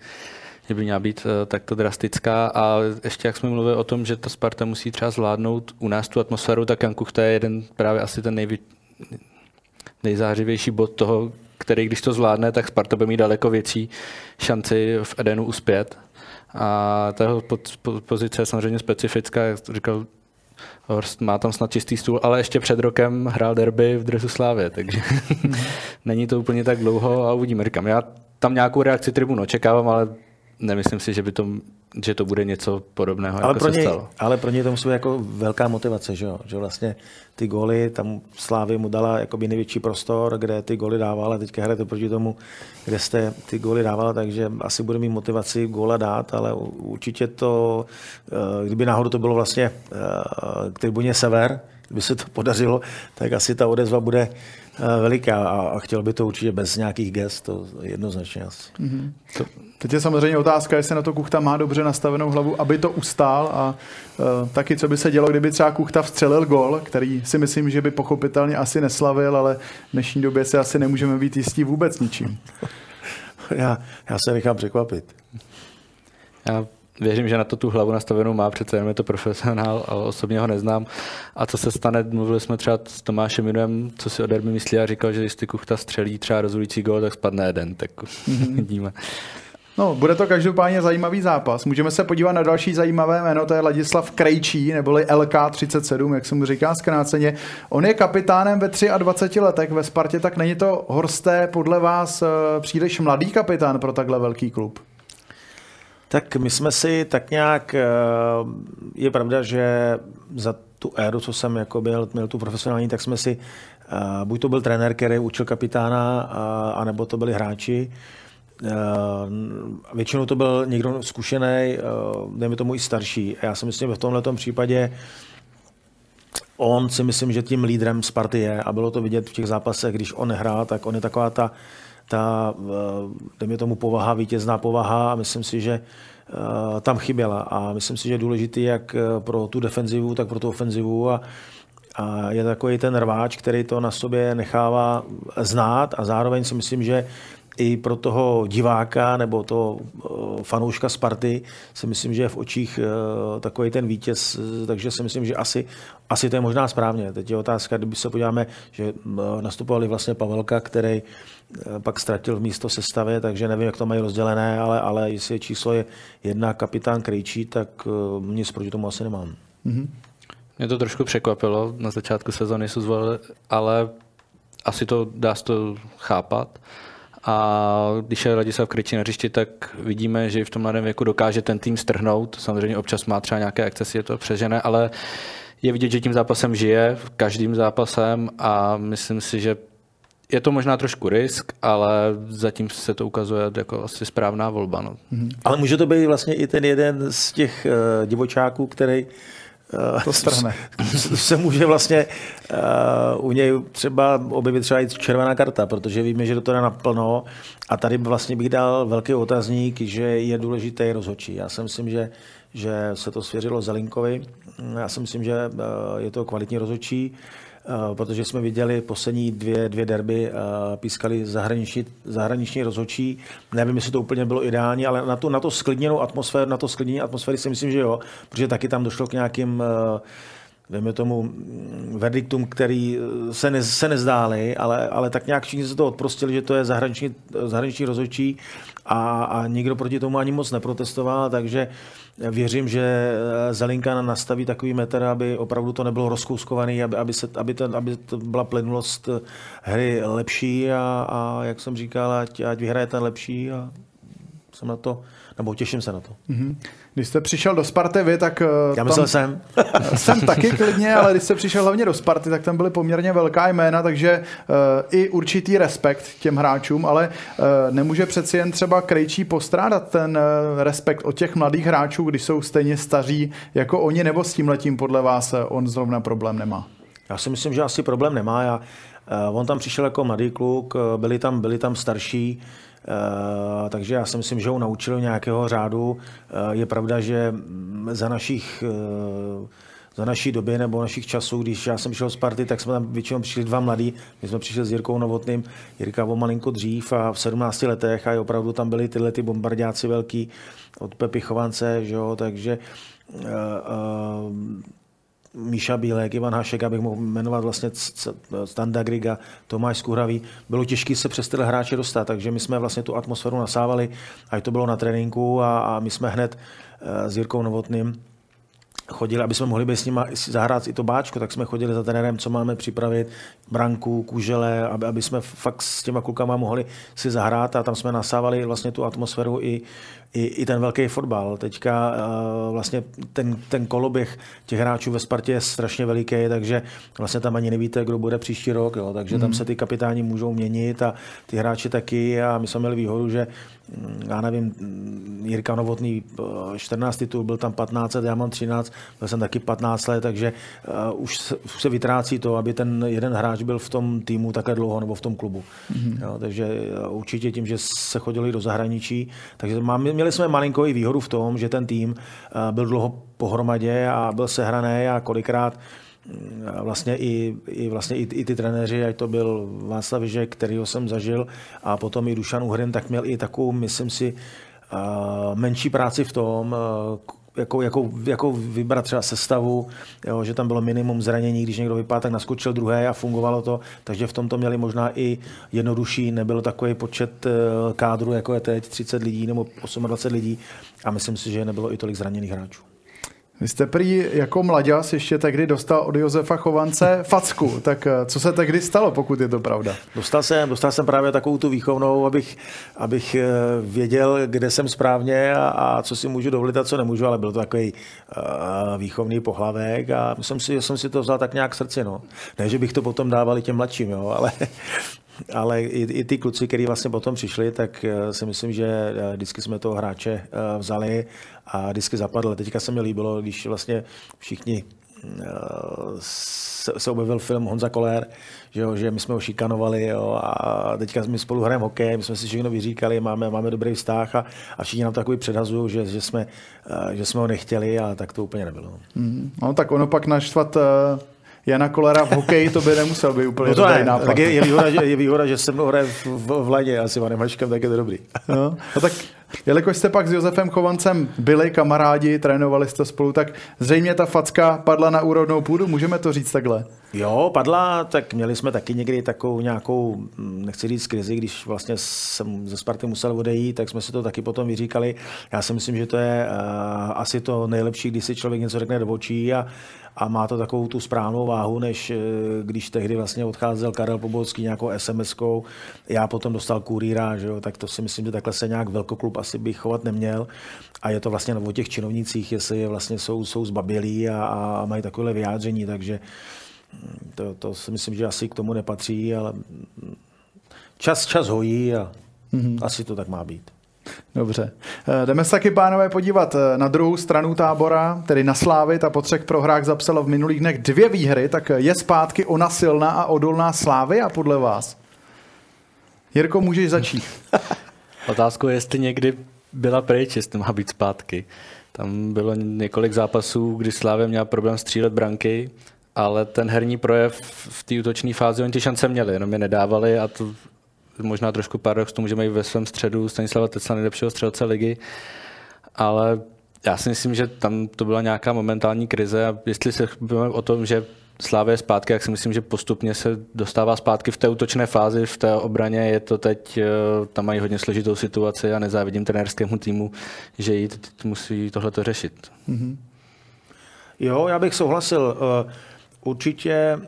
že by měla být eh, takto drastická. A ještě jak jsme mluvili o tom, že ta Sparta musí třeba zvládnout u nás tu atmosféru, tak Jankuch to je jeden právě asi ten nejvě... nejzářivější bod toho, který když to zvládne, tak Sparta bude mít daleko větší šanci v Edenu uspět. A ta pozice je samozřejmě specifická, jak říkal Horst má tam snad čistý stůl, ale ještě před rokem hrál derby v dresu Slávě, takže není to úplně tak dlouho a uvidíme. Říkám, já tam nějakou reakci tribunu očekávám, ale nemyslím si, že by to že to bude něco podobného, ale jako pro se něj, stalo. Ale pro něj to musí být jako velká motivace, že, jo? že vlastně ty góly, tam Slávy mu dala jakoby největší prostor, kde ty góly dával a teďka hrajete proti tomu, kde jste ty góly dával, takže asi bude mít motivaci góla dát, ale určitě to, eh, kdyby náhodou to bylo vlastně eh, k tribuně Sever, kdyby se to podařilo, tak asi ta odezva bude veliká a chtěl by to určitě bez nějakých gest, to jednoznačně asi. Mm-hmm. To, teď je samozřejmě otázka, jestli na to Kuchta má dobře nastavenou hlavu, aby to ustál a uh, taky, co by se dělo, kdyby třeba Kuchta vstřelil gol, který si myslím, že by pochopitelně asi neslavil, ale v dnešní době se asi nemůžeme být jistí vůbec ničím. já, já se nechám překvapit. Já věřím, že na to tu hlavu nastavenou má, přece jenom je to profesionál, ale osobně ho neznám. A co se stane, mluvili jsme třeba s Tomášem Minuem, co si o derby myslí a říkal, že jestli Kuchta střelí třeba rozhodující gol, tak spadne jeden, tak mm-hmm. vidíme. No, bude to každopádně zajímavý zápas. Můžeme se podívat na další zajímavé jméno, to je Ladislav Krejčí, neboli LK37, jak se mu říká zkráceně. On je kapitánem ve 23 letech ve Spartě, tak není to Horsté podle vás eh, příliš mladý kapitán pro takhle velký klub? Tak my jsme si tak nějak, eh, je pravda, že za tu éru, co jsem jako byl, měl tu profesionální, tak jsme si, eh, buď to byl trenér, který učil kapitána, anebo to byli hráči, Většinou to byl někdo zkušený, dejme tomu i starší. Já si myslím, že v tomto případě on si myslím, že tím lídrem Sparty je a bylo to vidět v těch zápasech, když on nehrál, tak on je taková ta, ta dejme tomu povaha, vítězná povaha a myslím si, že tam chyběla. A myslím si, že je důležitý jak pro tu defenzivu, tak pro tu ofenzivu. A, a je takový ten rváč, který to na sobě nechává znát. A zároveň si myslím, že i pro toho diváka nebo toho eh, fanouška Sparty si myslím, že je v očích eh, takový ten vítěz, takže si myslím, že asi, asi to je možná správně. Teď je otázka, kdyby se podíváme, že eh, nastupovali vlastně Pavelka, který pak ztratil v místo sestavě, takže nevím, jak to mají rozdělené, ale, ale jestli je číslo je jedna kapitán Krejčí, tak nic proti tomu asi nemám. Mm-hmm. Mě to trošku překvapilo, na začátku sezóny jsou zvolili, ale asi to dá se to chápat. A když je Ladislav Kryčí na hřišti, tak vidíme, že v tom mladém věku dokáže ten tým strhnout. Samozřejmě občas má třeba nějaké excesy, je to přežené, ale je vidět, že tím zápasem žije, každým zápasem a myslím si, že je to možná trošku risk, ale zatím se to ukazuje jako asi správná volba. No. Ale může to být vlastně i ten jeden z těch uh, divočáků, který to strhne. se může vlastně uh, u něj třeba objevit třeba i červená karta, protože víme, že do toho naplno a tady vlastně bych dal velký otazník, že je důležité rozhodčí. Já si myslím, že, že se to svěřilo Zelinkovi. Já si myslím, že uh, je to kvalitní rozhodčí. Eh, protože jsme viděli poslední dvě, dvě derby, eh, pískali zahraniční, zahraniční rozhodčí. Nevím, jestli to úplně bylo ideální, ale na, tu, na to sklidněnou atmosféru, na to sklidnění atmosféry si myslím, že jo, protože taky tam došlo k nějakým eh, dejme tomu, verdiktům, který se, ne, se nezdály, ale, ale tak nějak všichni se to odprostili, že to je zahraniční, zahraniční rozhodčí a, a nikdo proti tomu ani moc neprotestoval, takže věřím, že Zelinka nastaví takový metr, aby opravdu to nebylo rozkouskovaný, aby, aby, se, aby, to, aby to byla plynulost hry lepší a, a jak jsem říkal, ať, ať vyhraje ten lepší a jsem na to, nebo těším se na to. Mm-hmm. Když jste přišel do Sparty vy, tak... Eh, Já myslel jsem. jsem taky klidně, ale když jste přišel hlavně do Sparty, tak tam byly poměrně velká jména, takže uh, i určitý respekt těm hráčům, ale uh, nemůže přeci jen třeba Krejčí postrádat ten uh, respekt od těch mladých hráčů, když jsou stejně staří jako oni, nebo s tím letím podle vás on zrovna problém nemá? Já si myslím, že asi problém nemá. Já, uh, on tam přišel jako mladý kluk, byli tam, byli tam starší, takže já si myslím, že ho naučil nějakého řádu. Eh, je pravda, že za našich eh, za naší doby nebo našich časů, když já jsem šel z party, tak jsme tam většinou přišli dva mladí. My jsme přišli s Jirkou Novotným, Jirka o malinko dřív a v 17 letech a opravdu tam byli tyhle ty bombardáci velký od Pepy Chovance, že jo, takže uh, uh, Míša Bílek, Ivan Hašek, abych mohl jmenovat vlastně Standa Griga, Tomáš Skuhravý. Bylo těžké se přes tyhle hráče dostat, takže my jsme vlastně tu atmosféru nasávali, ať to bylo na tréninku a, a my jsme hned uh, s Jirkou Novotným chodili, aby jsme mohli být s nimi zahrát i to báčko, tak jsme chodili za trenérem, co máme připravit, branku, kužele, aby, aby jsme fakt s těma klukama mohli si zahrát a tam jsme nasávali vlastně tu atmosféru i, i, i ten velký fotbal. Teďka uh, vlastně ten, ten koloběh těch hráčů ve Spartě je strašně veliký, takže vlastně tam ani nevíte, kdo bude příští rok, jo, takže mm. tam se ty kapitáni můžou měnit a ty hráči taky a my jsme měli výhodu, že já nevím, mm, Jirka Novotný 14 titul, byl tam 15 já mám 13, byl jsem taky 15 let, takže uh, už, se, už se vytrácí to, aby ten jeden hráč byl v tom týmu takhle dlouho nebo v tom klubu. Mm-hmm. Jo, takže uh, určitě tím, že se chodili do zahraničí, takže máme, měli jsme malinkou výhodu v tom, že ten tým uh, byl dlouho pohromadě a byl sehraný a kolikrát mm, vlastně i, i, vlastně i, i ty trenéři, ať to byl Václav Žek, kterýho jsem zažil, a potom i Dušan Uhrin, tak měl i takovou, myslím si, menší práci v tom, jako, jako, jako vybrat třeba sestavu, jo, že tam bylo minimum zranění, když někdo vypadá, tak naskočil druhé a fungovalo to, takže v tomto měli možná i jednodušší, nebyl takový počet eh, kádru, jako je teď, 30 lidí nebo 28 lidí a myslím si, že nebylo i tolik zraněných hráčů. Vy jste prý jako mladěs ještě tehdy dostal od Josefa Chovance facku, tak eh, co se tehdy stalo, pokud je to pravda? Dostal jsem, dostal jsem právě takovou tu výchovnou, abych, abych eh, věděl, kde jsem správně a, a co si můžu dovolit a co nemůžu, ale byl to takový uh, výchovný pohlavek a myslím si, že jsem si to vzal tak nějak k srdci. No. Ne, že bych to potom dával i těm mladším, jo, ale, ale i, i ty kluci, kteří vlastně potom přišli, tak si myslím, že vždycky jsme toho hráče vzali a vždycky zapadl. Teďka se mi líbilo, když vlastně všichni eh, se, se objevil film Honza Koller, že, jo, že my jsme ho šikanovali jo, a teďka my spolu hrajeme hokej, my jsme si všechno vyříkali, máme, máme dobrý vztah a, a všichni nám takový předhazují, že, že, jsme, eh, že jsme ho nechtěli a tak to úplně nebylo. Mm, no tak ono pak naštvat uh... Jana Kolera v hokeji, to by nemusel být úplně no to ne, nápad. Tak je, je, výhoda, že, je výhoda, že se mnou hraje v, v, v ledě, asi Vanem Haškem, tak je to dobrý. No, no tak Jelikož jste pak s Josefem Chovancem byli kamarádi, trénovali jste spolu, tak zřejmě ta facka padla na úrodnou půdu, můžeme to říct takhle? Jo, padla, tak měli jsme taky někdy takovou nějakou, hm, nechci říct krizi, když vlastně jsem ze Sparty musel odejít, tak jsme si to taky potom vyříkali. Já si myslím, že to je uh, asi to nejlepší, když si člověk něco řekne do očí a, a má to takovou tu správnou váhu, než eh, když tehdy vlastně odcházel Karel Pobolský nějakou SMS-kou, já potom dostal kurýra, že jo, tak to si myslím, že takhle se nějak velkoklub asi bych chovat neměl. A je to vlastně o těch činovnicích, jestli je vlastně jsou, jsou zbabělí a, a mají takové vyjádření, takže hm, to, to si myslím, že asi k tomu nepatří, ale hm, čas, čas hojí a mm-hmm. asi to tak má být. Dobře. Eh, jdeme se taky, pánové, podívat eh, na druhou stranu tábora, tedy na Slávy. Ta po třech prohrách zapsala v minulých dnech dvě výhry, tak je zpátky ona silná a odolná Slávy a podle vás? Jirko, můžeš začít. Otázkou je, jestli někdy byla pryč, jestli má být zpátky. Tam bylo několik zápasů, kdy Slávě měla problém střílet branky, ale ten herní projev v té útočné fázi oni ty šance měli, jenom je nedávali a to možná trošku paradox, to můžeme i ve svém středu Stanislava Tecla nejlepšího střelce ligy, ale já si myslím, že tam to byla nějaká momentální krize a jestli se bavíme o tom, že Slávě zpátky, jak si myslím, že postupně se dostává zpátky v té útočné fázi, v té obraně je to teď, eh, tam mají hodně složitou situaci a nezávidím trenérskému týmu, že jí musí tohle řešit. Mm-hmm. Jo, já bych souhlasil. Eh, určitě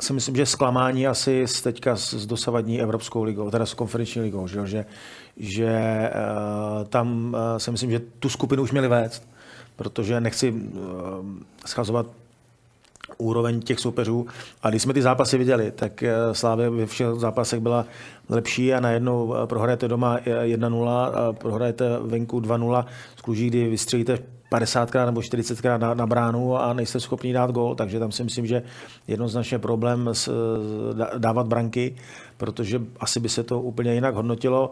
si myslím, že zklamání asi teďka s dosavadní Evropskou ligou, teda s konferenční ligou, že, že, že uh, tam si myslím, že tu skupinu už měli vést, protože nechci schazovat úroveň těch soupeřů. A když jsme ty zápasy viděli, tak Slávě ve všech zápasech byla lepší a najednou prohrajete doma 1-0 a prohrajete venku 2-0 z Kluží, kdy vystřelíte 50krát nebo 40krát na, na bránu a nejste schopni dát gol, takže tam si myslím, že jednoznačně problém s, dávat branky, protože asi by se to úplně jinak hodnotilo.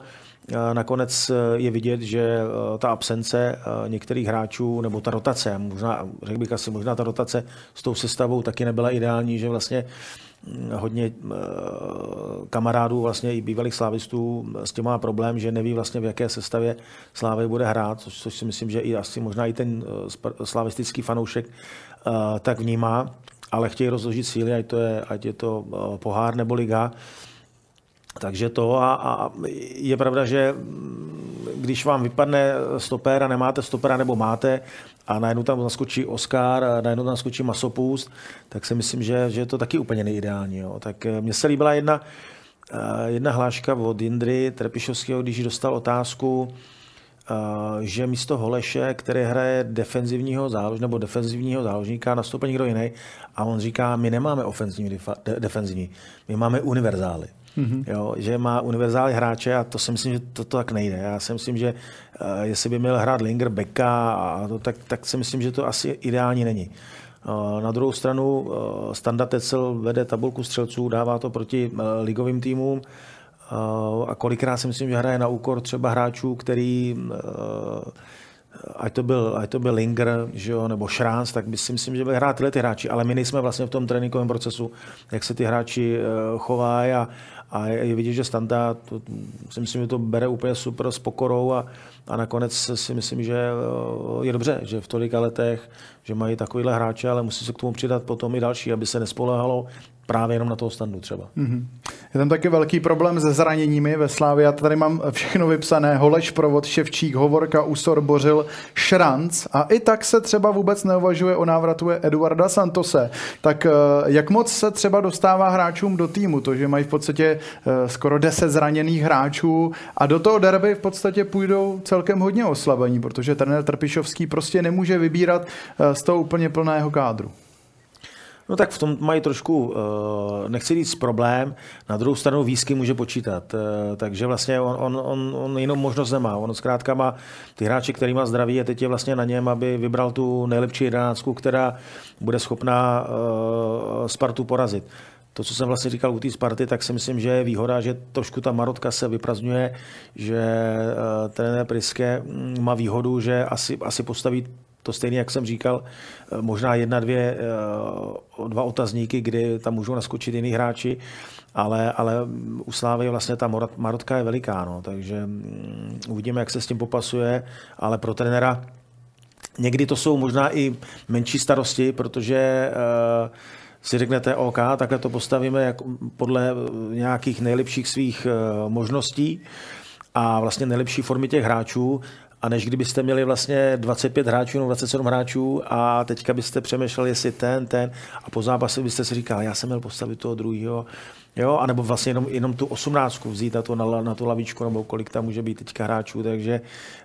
Nakonec je vidět, že e, ta absence e, některých hráčů, nebo ta rotace, možná, řekl bych asi možná ta rotace s tou sestavou taky nebyla ideální, že vlastně hodně e, kamarádů, vlastně i bývalých slávistů s tím má problém, že neví vlastně v jaké sestavě Slávy bude hrát, což, což si myslím, že i asi možná i ten slavistický fanoušek tak vnímá, ale chtějí rozložit síly, ať, to je, ať je to pohár nebo liga takže to a, a je pravda, že když vám vypadne stoper a nemáte stopera nebo máte a najednou tam naskočí Oscar a najednou tam naskočí Masopust, tak si myslím, že, že je to taky úplně neideální. Jo. Tak eh, mně se líbila jedna, eh, jedna hláška od Jindry Trepišovského, když dostal otázku, eh, že místo Holeše, který hraje defenzivního zálož, nebo defenzivního záložníka, nastoupil někdo jiný a on říká, my nemáme ofenzivní, defenzivní, my máme univerzály mm-hmm. jo, že má univerzální hráče a to si myslím, že to, to tak nejde. Já si myslím, že uh, jestli by měl hrát Linger, Beka, a to, tak, tak si myslím, že to asi ideální není. Uh, na druhou stranu uh, Standa Tecel vede tabulku střelců, dává to proti uh, ligovým týmům a kolikrát si myslím, že hraje na úkor třeba hráčů, který ať to byl, ať to byl Linger že jo, nebo Šránc, tak by si myslím, že by hrát tyhle ty hráči, ale my nejsme vlastně v tom tréninkovém procesu, jak se ty hráči chovají a, a je, vidět, že Standa, to, si myslím, že to bere úplně super s pokorou a, a nakonec si myslím, že eh, je dobře, že v tolika letech, že mají takovýhle hráče, ale musí se k tomu přidat potom i další, aby se nespolehalo právě jenom na toho standu třeba. Mm-hmm. Je tam taky velký problém se zraněními ve Slávě. Já tady mám všechno vypsané. Holeš, Provod, Ševčík, Hovorka, Usor, Bořil, Šranc. A i tak se třeba vůbec neuvažuje o návratu Eduarda Santose. Tak eh, jak moc se třeba dostává hráčům do týmu? To, že mají v podstatě eh, skoro 10 zraněných hráčů a do toho derby v podstatě půjdou celkem hodně oslabení, protože trenér Trpišovský prostě nemůže vybírat eh, z toho úplně plného kádru. No tak v tom mají trošku, eh, nechci říct problém, na druhou stranu výsky může počítat, eh, takže vlastně on, on, on, on jinou možnost nemá. On zkrátka má ty hráči, který má zdraví a teď je vlastně na něm, aby vybral tu nejlepší jedenáctku, která bude schopná eh, Spartu porazit to, co jsem vlastně říkal u té Sparty, tak si myslím, že je výhoda, že trošku ta marotka se vyprazňuje, že trenér Priske mm, má výhodu, že asi, asi postaví to stejně, jak jsem říkal, eh, možná jedna, dvě, eh, dva otazníky, kdy tam můžou naskočit jiní hráči, ale, ale u Slávy vlastně ta marotka je veliká, no, takže mm, uvidíme, jak se s tím popasuje, ale pro trenera někdy to jsou možná i menší starosti, protože uh, si řeknete, OK, takhle to postavíme jak podle nějakých nejlepších svých možností a vlastně nejlepší formy těch hráčů a než kdybyste měli vlastně 25 hráčů nebo 27 hráčů a teďka byste přemýšleli, jestli ten, ten a po zápase byste si říkal, já jsem měl postavit toho druhého, jo, anebo vlastně jenom, jenom tu 18 vzít na, to, na, na tu lavičku, nebo kolik tam může být teďka hráčů, takže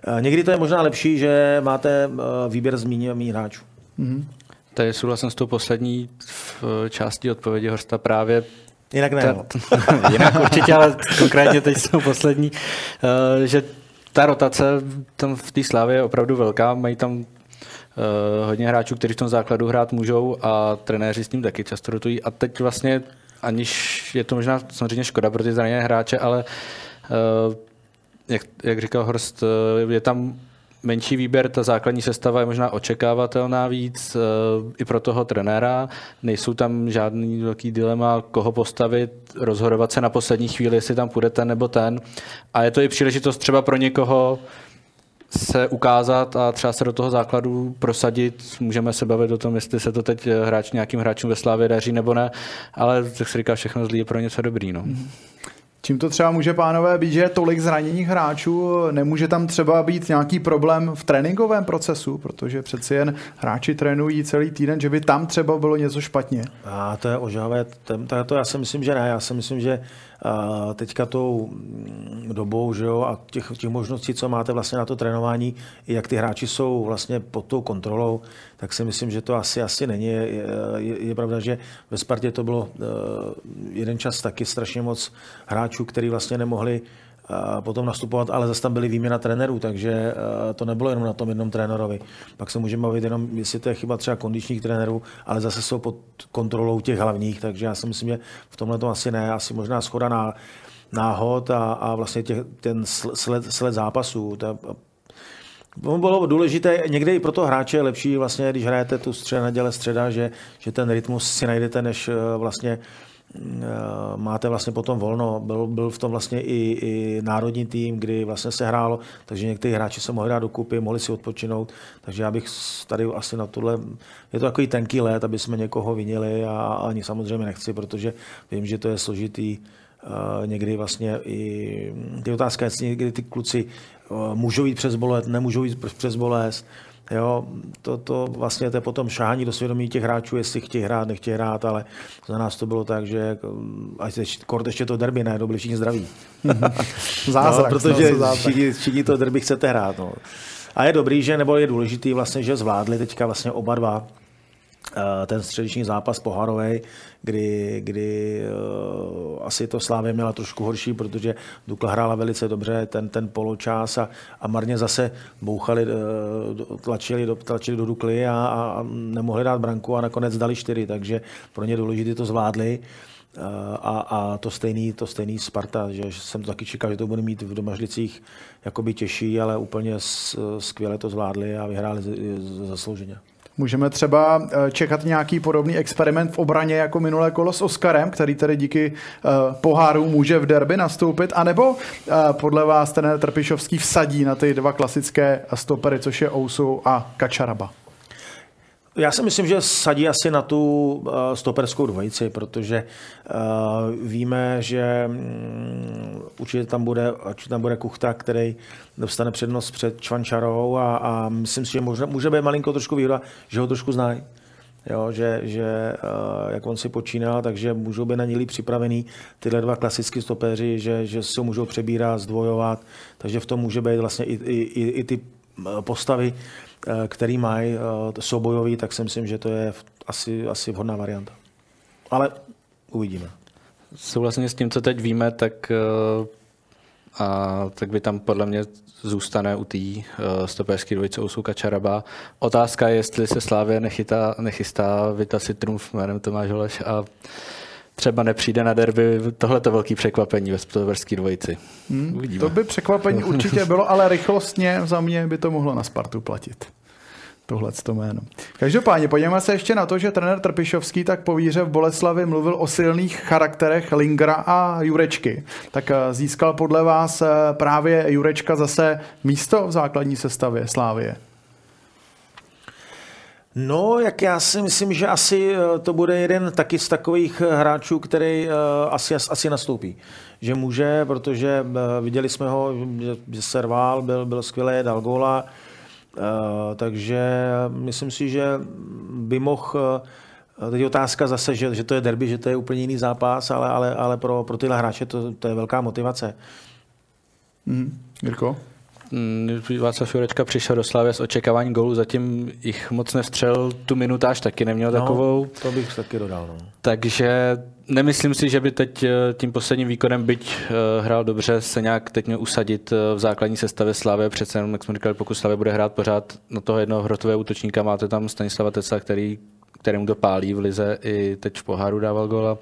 uh, někdy to je možná lepší, že máte uh, výběr zmíněných hráčů. Mm-hmm. Tady souhlasím s tou poslední v části odpovědi Horsta právě Jinak ne. Ta, no. jinak určitě, ale konkrétně teď jsou poslední, že ta rotace tam v té slávě je opravdu velká, mají tam uh, hodně hráčů, kteří v tom základu hrát můžou a trenéři s tím taky často rotují. A teď vlastně, aniž je to možná samozřejmě škoda pro ty zraněné hráče, ale uh, jak, jak říkal Horst, uh, je tam menší výběr, ta základní sestava je možná očekávatelná víc uh, i pro toho trenéra. Nejsou tam žádný velký dilema, koho postavit, rozhodovat se na poslední chvíli, jestli tam půjde ten nebo ten. A je to i příležitost třeba pro někoho se ukázat a třeba se do toho základu prosadit. Můžeme se bavit o tom, jestli se to teď hráč nějakým hráčům ve Slávě daří nebo ne, ale jak se říká, všechno zlý je pro něco dobrý. No. Mm-hmm. Čím to třeba může, pánové, být, že je tolik zraněných hráčů, nemůže tam třeba být nějaký problém v tréninkovém procesu, protože přeci jen hráči trénují celý týden, že by tam třeba bylo něco špatně. A to je ožavé, to, to já si myslím, že ne. Já si myslím, že teďka tou mm, dobou že jo, a těch, těch možností, co máte vlastně na to trénování, jak ty hráči jsou vlastně pod tou kontrolou, tak si myslím, že to asi asi není. Je, je, je pravda, že ve Spartě to bylo uh, jeden čas taky strašně moc hráčů, kteří vlastně nemohli potom nastupovat, ale zase tam byly výměna trenérů, takže to nebylo jenom na tom jednom trenérovi. Pak se můžeme bavit jenom, jestli to je chyba třeba kondičních trenérů, ale zase jsou pod kontrolou těch hlavních, takže já si myslím, že v tomhle to asi ne, asi možná schoda na náhod a, a vlastně těch, ten sled, sled zápasů. To, bylo důležité, někdy i pro to hráče je lepší, vlastně, když hrajete tu středa, neděle, středa, že, že ten rytmus si najdete, než vlastně Eh, máte vlastně potom volno. Byl, byl v tom vlastně i, i národní tým, kdy vlastně se hrálo, takže někteří hráči se mohli dát dokupy, mohli si odpočinout, takže já bych tady asi na tohle, je to takový tenký let, aby jsme někoho vinili a ani samozřejmě nechci, protože vím, že to je složitý někdy vlastně i ty otázka, někdy ty kluci můžou jít přes bolest, nemůžou jít přes bolest. Jo, to, to vlastně to je potom šání do svědomí těch hráčů, jestli chtějí hrát, nechtějí hrát, ale za nás to bylo tak, že až kort ještě to derby, ne, to byli všichni zdraví. zázrak. no, protože no, všichni, všichni to derby chcete hrát. No. A je dobrý, že nebo je důležitý vlastně, že zvládli teďka vlastně oba dva ten středeční zápas poharový, kdy, kdy uh, asi to Slávě měla trošku horší, protože Dukla hrála velice dobře ten, ten poločas a, a marně zase bouchali, uh, tlačili, do, tlačili do Dukly a, a nemohli dát branku a nakonec dali čtyři, takže pro ně důležité to zvládli. A, a to, stejný, to stejný Sparta, že jsem to taky čekal, že to bude mít v Domažlicích jakoby těžší, ale úplně skvěle to zvládli a vyhráli zaslouženě. Můžeme třeba eh, čekat nějaký podobný experiment v obraně jako minulé kolo s Oskarem, který tedy díky eh, poháru může v derby nastoupit, anebo eh, podle vás ten Trpišovský vsadí na ty dva klasické stopery, což je Ousu a Kačaraba? Já si myslím, že sadí asi na tu uh, stoperskou dvojici, protože uh, víme, že um, určitě tam bude, určitě tam bude Kuchta, který dostane přednost před Čvančarou a, a myslím si, že může, může být malinko trošku výhoda, že ho trošku znají. Jo, že, že uh, jak on si počínal, takže můžou být na něj připravený tyhle dva klasické stopeři, že, že se můžou přebírat, zdvojovat, takže v tom může být vlastně i, i, i, i ty postavy, Eh, který mají eh, soubojový, tak si myslím, že to je asi, asi vhodná varianta. Ale uvidíme. Souhlasně s tím, co teď víme, tak, eh, a, tak by tam podle mě zůstane u té stoperské dvojice Usuka Čaraba. Otázka je, jestli se Slávě nechytá, nechystá vytasit trumf jménem Tomáš Holeš a třeba nepřijde na derby. Tohle to velký překvapení ve stoperské dvojici. Hmm, to by překvapení určitě bylo, ale rychlostně za mě by to mohlo na Spartu platit tohle to jméno. Každopádně podíváme se ještě na to, že trenér Trpišovský tak po víře v Boleslavi mluvil o silných charakterech Lingra a Jurečky. Tak eh, získal podle vás eh, právě Jurečka zase místo v základní sestavě Slávie? No, jak já si myslím, že asi eh, to bude jeden taky z takových hráčů, který asi, asi nastoupí. Že může, protože viděli jsme ho, že se rval, byl, byl skvělý, dal góla, Eh, takže myslím si, že by mohl eh, Teď je otázka zase, že, že to je derby, že to je úplně jiný zápas, ale, ale, ale pro, pro tyhle hráče to, to je velká motivace. Mm. Jirko? Václav Jurečka přišel do Slávy s očekávání gólů, zatím jich moc nevstřel, tu minutáž taky neměl no, takovou. To bych taky dodal. No. Takže nemyslím si, že by teď eh, tím posledním výkonem, byť uh, hrál dobře, se nějak teď měl usadit uh, v základní sestavě Slávy. Přece jenom, jak jsme říkali, pokud Slávy bude hrát pořád na toho jednoho hrotového útočníka, máte tam Stanislava Teca, který, kterému to pálí v lize, i teď v poháru dával gola.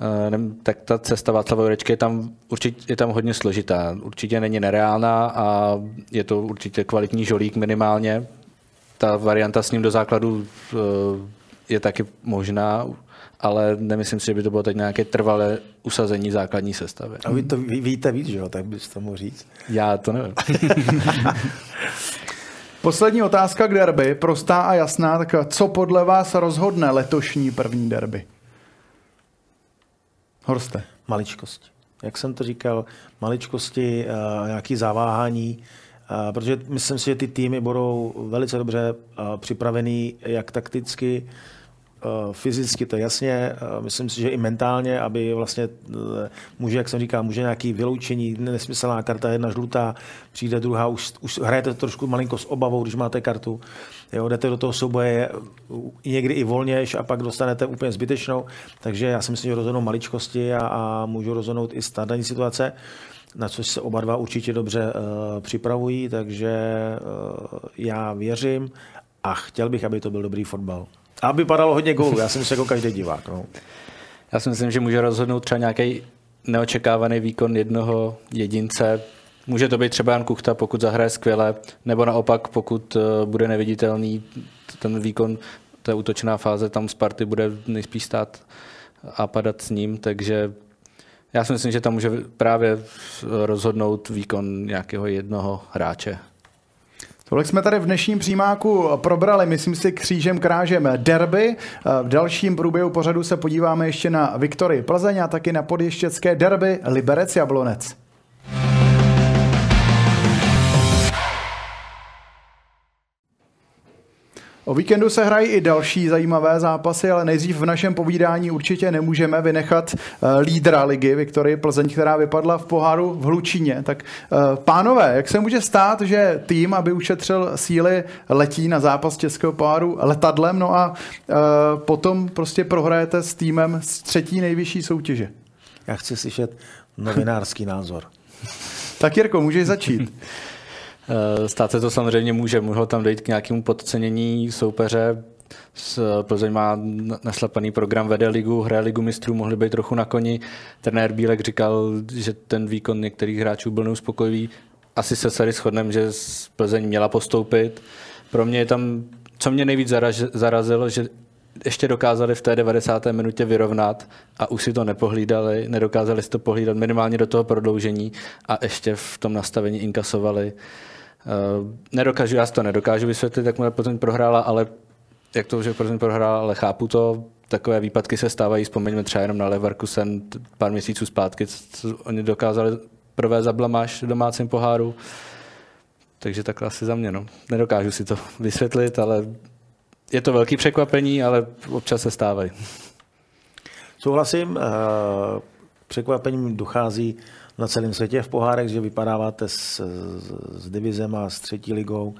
Uh, tak ta cesta Václava Jurečky je tam, určitě, je tam hodně složitá. Určitě není nereálná a je to určitě kvalitní žolík minimálně. Ta varianta s ním do základu uh, je taky možná, ale nemyslím si, že by to bylo teď nějaké trvalé usazení základní sestavy. A vy to ví, víte víc, že jo, tak bys to mohl říct. Já to nevím. Poslední otázka k derby, prostá a jasná, tak co podle vás rozhodne letošní první derby? Horste. Maličkosti. Jak jsem to říkal, maličkosti, uh, nějaký zaváhání, uh, protože myslím si, že ty týmy budou velice dobře uh, připravený, jak takticky, Eh, fyzicky to jasně, eh, myslím si, že i mentálně, aby vlastně eh, může, jak jsem říkal, může nějaký vyloučení, nesmyslná karta, jedna žlutá, přijde druhá, už, už hrajete trošku malinko s obavou, když máte kartu, jo, jdete do toho souboje někdy i volnějš a pak dostanete úplně zbytečnou, takže já si myslím, že rozhodnou maličkosti a, a můžu rozhodnout i standardní situace na což se oba dva určitě dobře uh, připravují, takže uh, já věřím a chtěl bych, aby to byl dobrý fotbal. Aby padalo hodně gólů, já si myslím, jako každý divák. No. Já si myslím, že může rozhodnout třeba nějaký neočekávaný výkon jednoho jedince. Může to být třeba Jan Kuchta, pokud zahraje skvěle, nebo naopak, pokud eh, bude neviditelný ten výkon, ta útočná fáze tam Sparty bude nejspíš stát a padat s ním, takže já si myslím, že tam může právě rozhodnout výkon nějakého jednoho hráče. Tolik jsme tady v dnešním přímáku probrali, myslím si, křížem krážem derby. V dalším průběhu pořadu se podíváme ještě na Viktorii Plzeň a taky na podještěcké derby Liberec Jablonec. O víkendu se hrají i další zajímavé zápasy, ale nejdřív v našem povídání určitě nemůžeme vynechat uh, lídra ligy Viktorie Plzeň, která vypadla v poháru v Hlučíně. Tak uh, pánové, jak se může stát, že tým, aby ušetřil síly, letí na zápas Českého poháru letadlem, no a uh, potom prostě prohrajete s týmem z třetí nejvyšší soutěže? Já chci slyšet novinářský názor. tak Jirko, můžeš začít. Eh, stát se to samozřejmě může. Mohlo tam dojít k nějakému podcenění soupeře. Plzeň má naslepaný program, vede ligu, hraje ligu mistrů, mohli být trochu na koni. Trenér Bílek říkal, že ten výkon některých hráčů byl neuspokojivý. Asi se tady shodneme, že Plzeň měla postoupit. Pro mě je tam, co mě nejvíc zarazilo, že ještě dokázali v té 90. minutě vyrovnat a už si to nepohlídali, nedokázali si to pohlídat minimálně do toho prodloužení a ještě v tom nastavení inkasovali Uh, nedokážu, já si to nedokážu vysvětlit, jak mu Plzeň prohrála, ale jak to, že Plzeň prohrála, ale chápu to. Takové výpadky se stávají, vzpomeňme třeba jenom na Leverkusen pár měsíců zpátky, co oni dokázali prvé zablamáš v domácím poháru. Takže takhle asi za mě. No. Nedokážu si to vysvětlit, ale je to velký překvapení, ale občas se stávají. Souhlasím. Uh, překvapením dochází na celém světě v pohárech, že vypadáváte s, s divizem a s třetí ligou.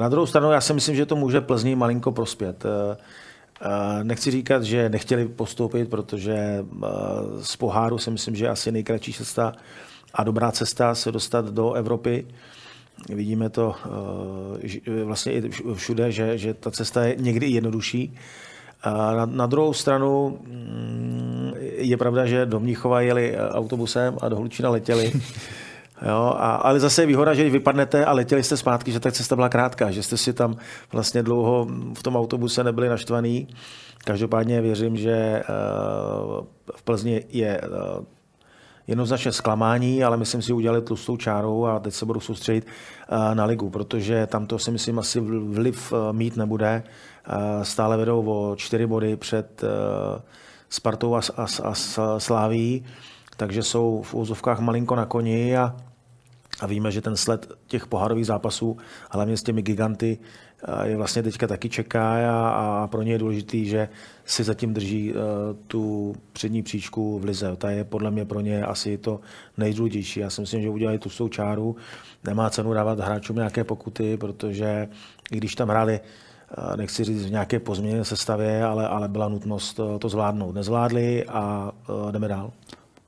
Na druhou stranu já si myslím, že to může Plzni malinko prospět. Nechci říkat, že nechtěli postoupit, protože z poháru si myslím, že asi nejkratší cesta a dobrá cesta se dostat do Evropy. Vidíme to vlastně i všude, že, že ta cesta je někdy jednodušší. A na, na druhou stranu mm, je pravda, že do Mnichova jeli autobusem a do Hlučína letěli. Jo, a, ale zase je výhoda, že když vypadnete a letěli jste zpátky, že ta cesta byla krátká, že jste si tam vlastně dlouho v tom autobuse nebyli naštvaný. Každopádně věřím, že eh, v Plzni je eh, jednoznačně zklamání, ale myslím si, že udělali tlustou čárou a teď se budou soustředit eh, na ligu, protože tam to si myslím asi vliv mít nebude. Stále vedou o čtyři body před Spartou a, a, a, Sláví, takže jsou v úzovkách malinko na koni a, a víme, že ten sled těch pohárových zápasů, hlavně s těmi giganty, je vlastně teďka taky čeká a, a pro ně je důležitý, že si zatím drží tu přední příčku v lize. Ta je podle mě pro ně asi to nejdůležitější. Já si myslím, že udělali tu svou čáru. Nemá cenu dávat hráčům nějaké pokuty, protože i když tam hráli nechci říct v nějaké pozměněné sestavě, ale, ale byla nutnost to, to zvládnout. Nezvládli a jdeme dál.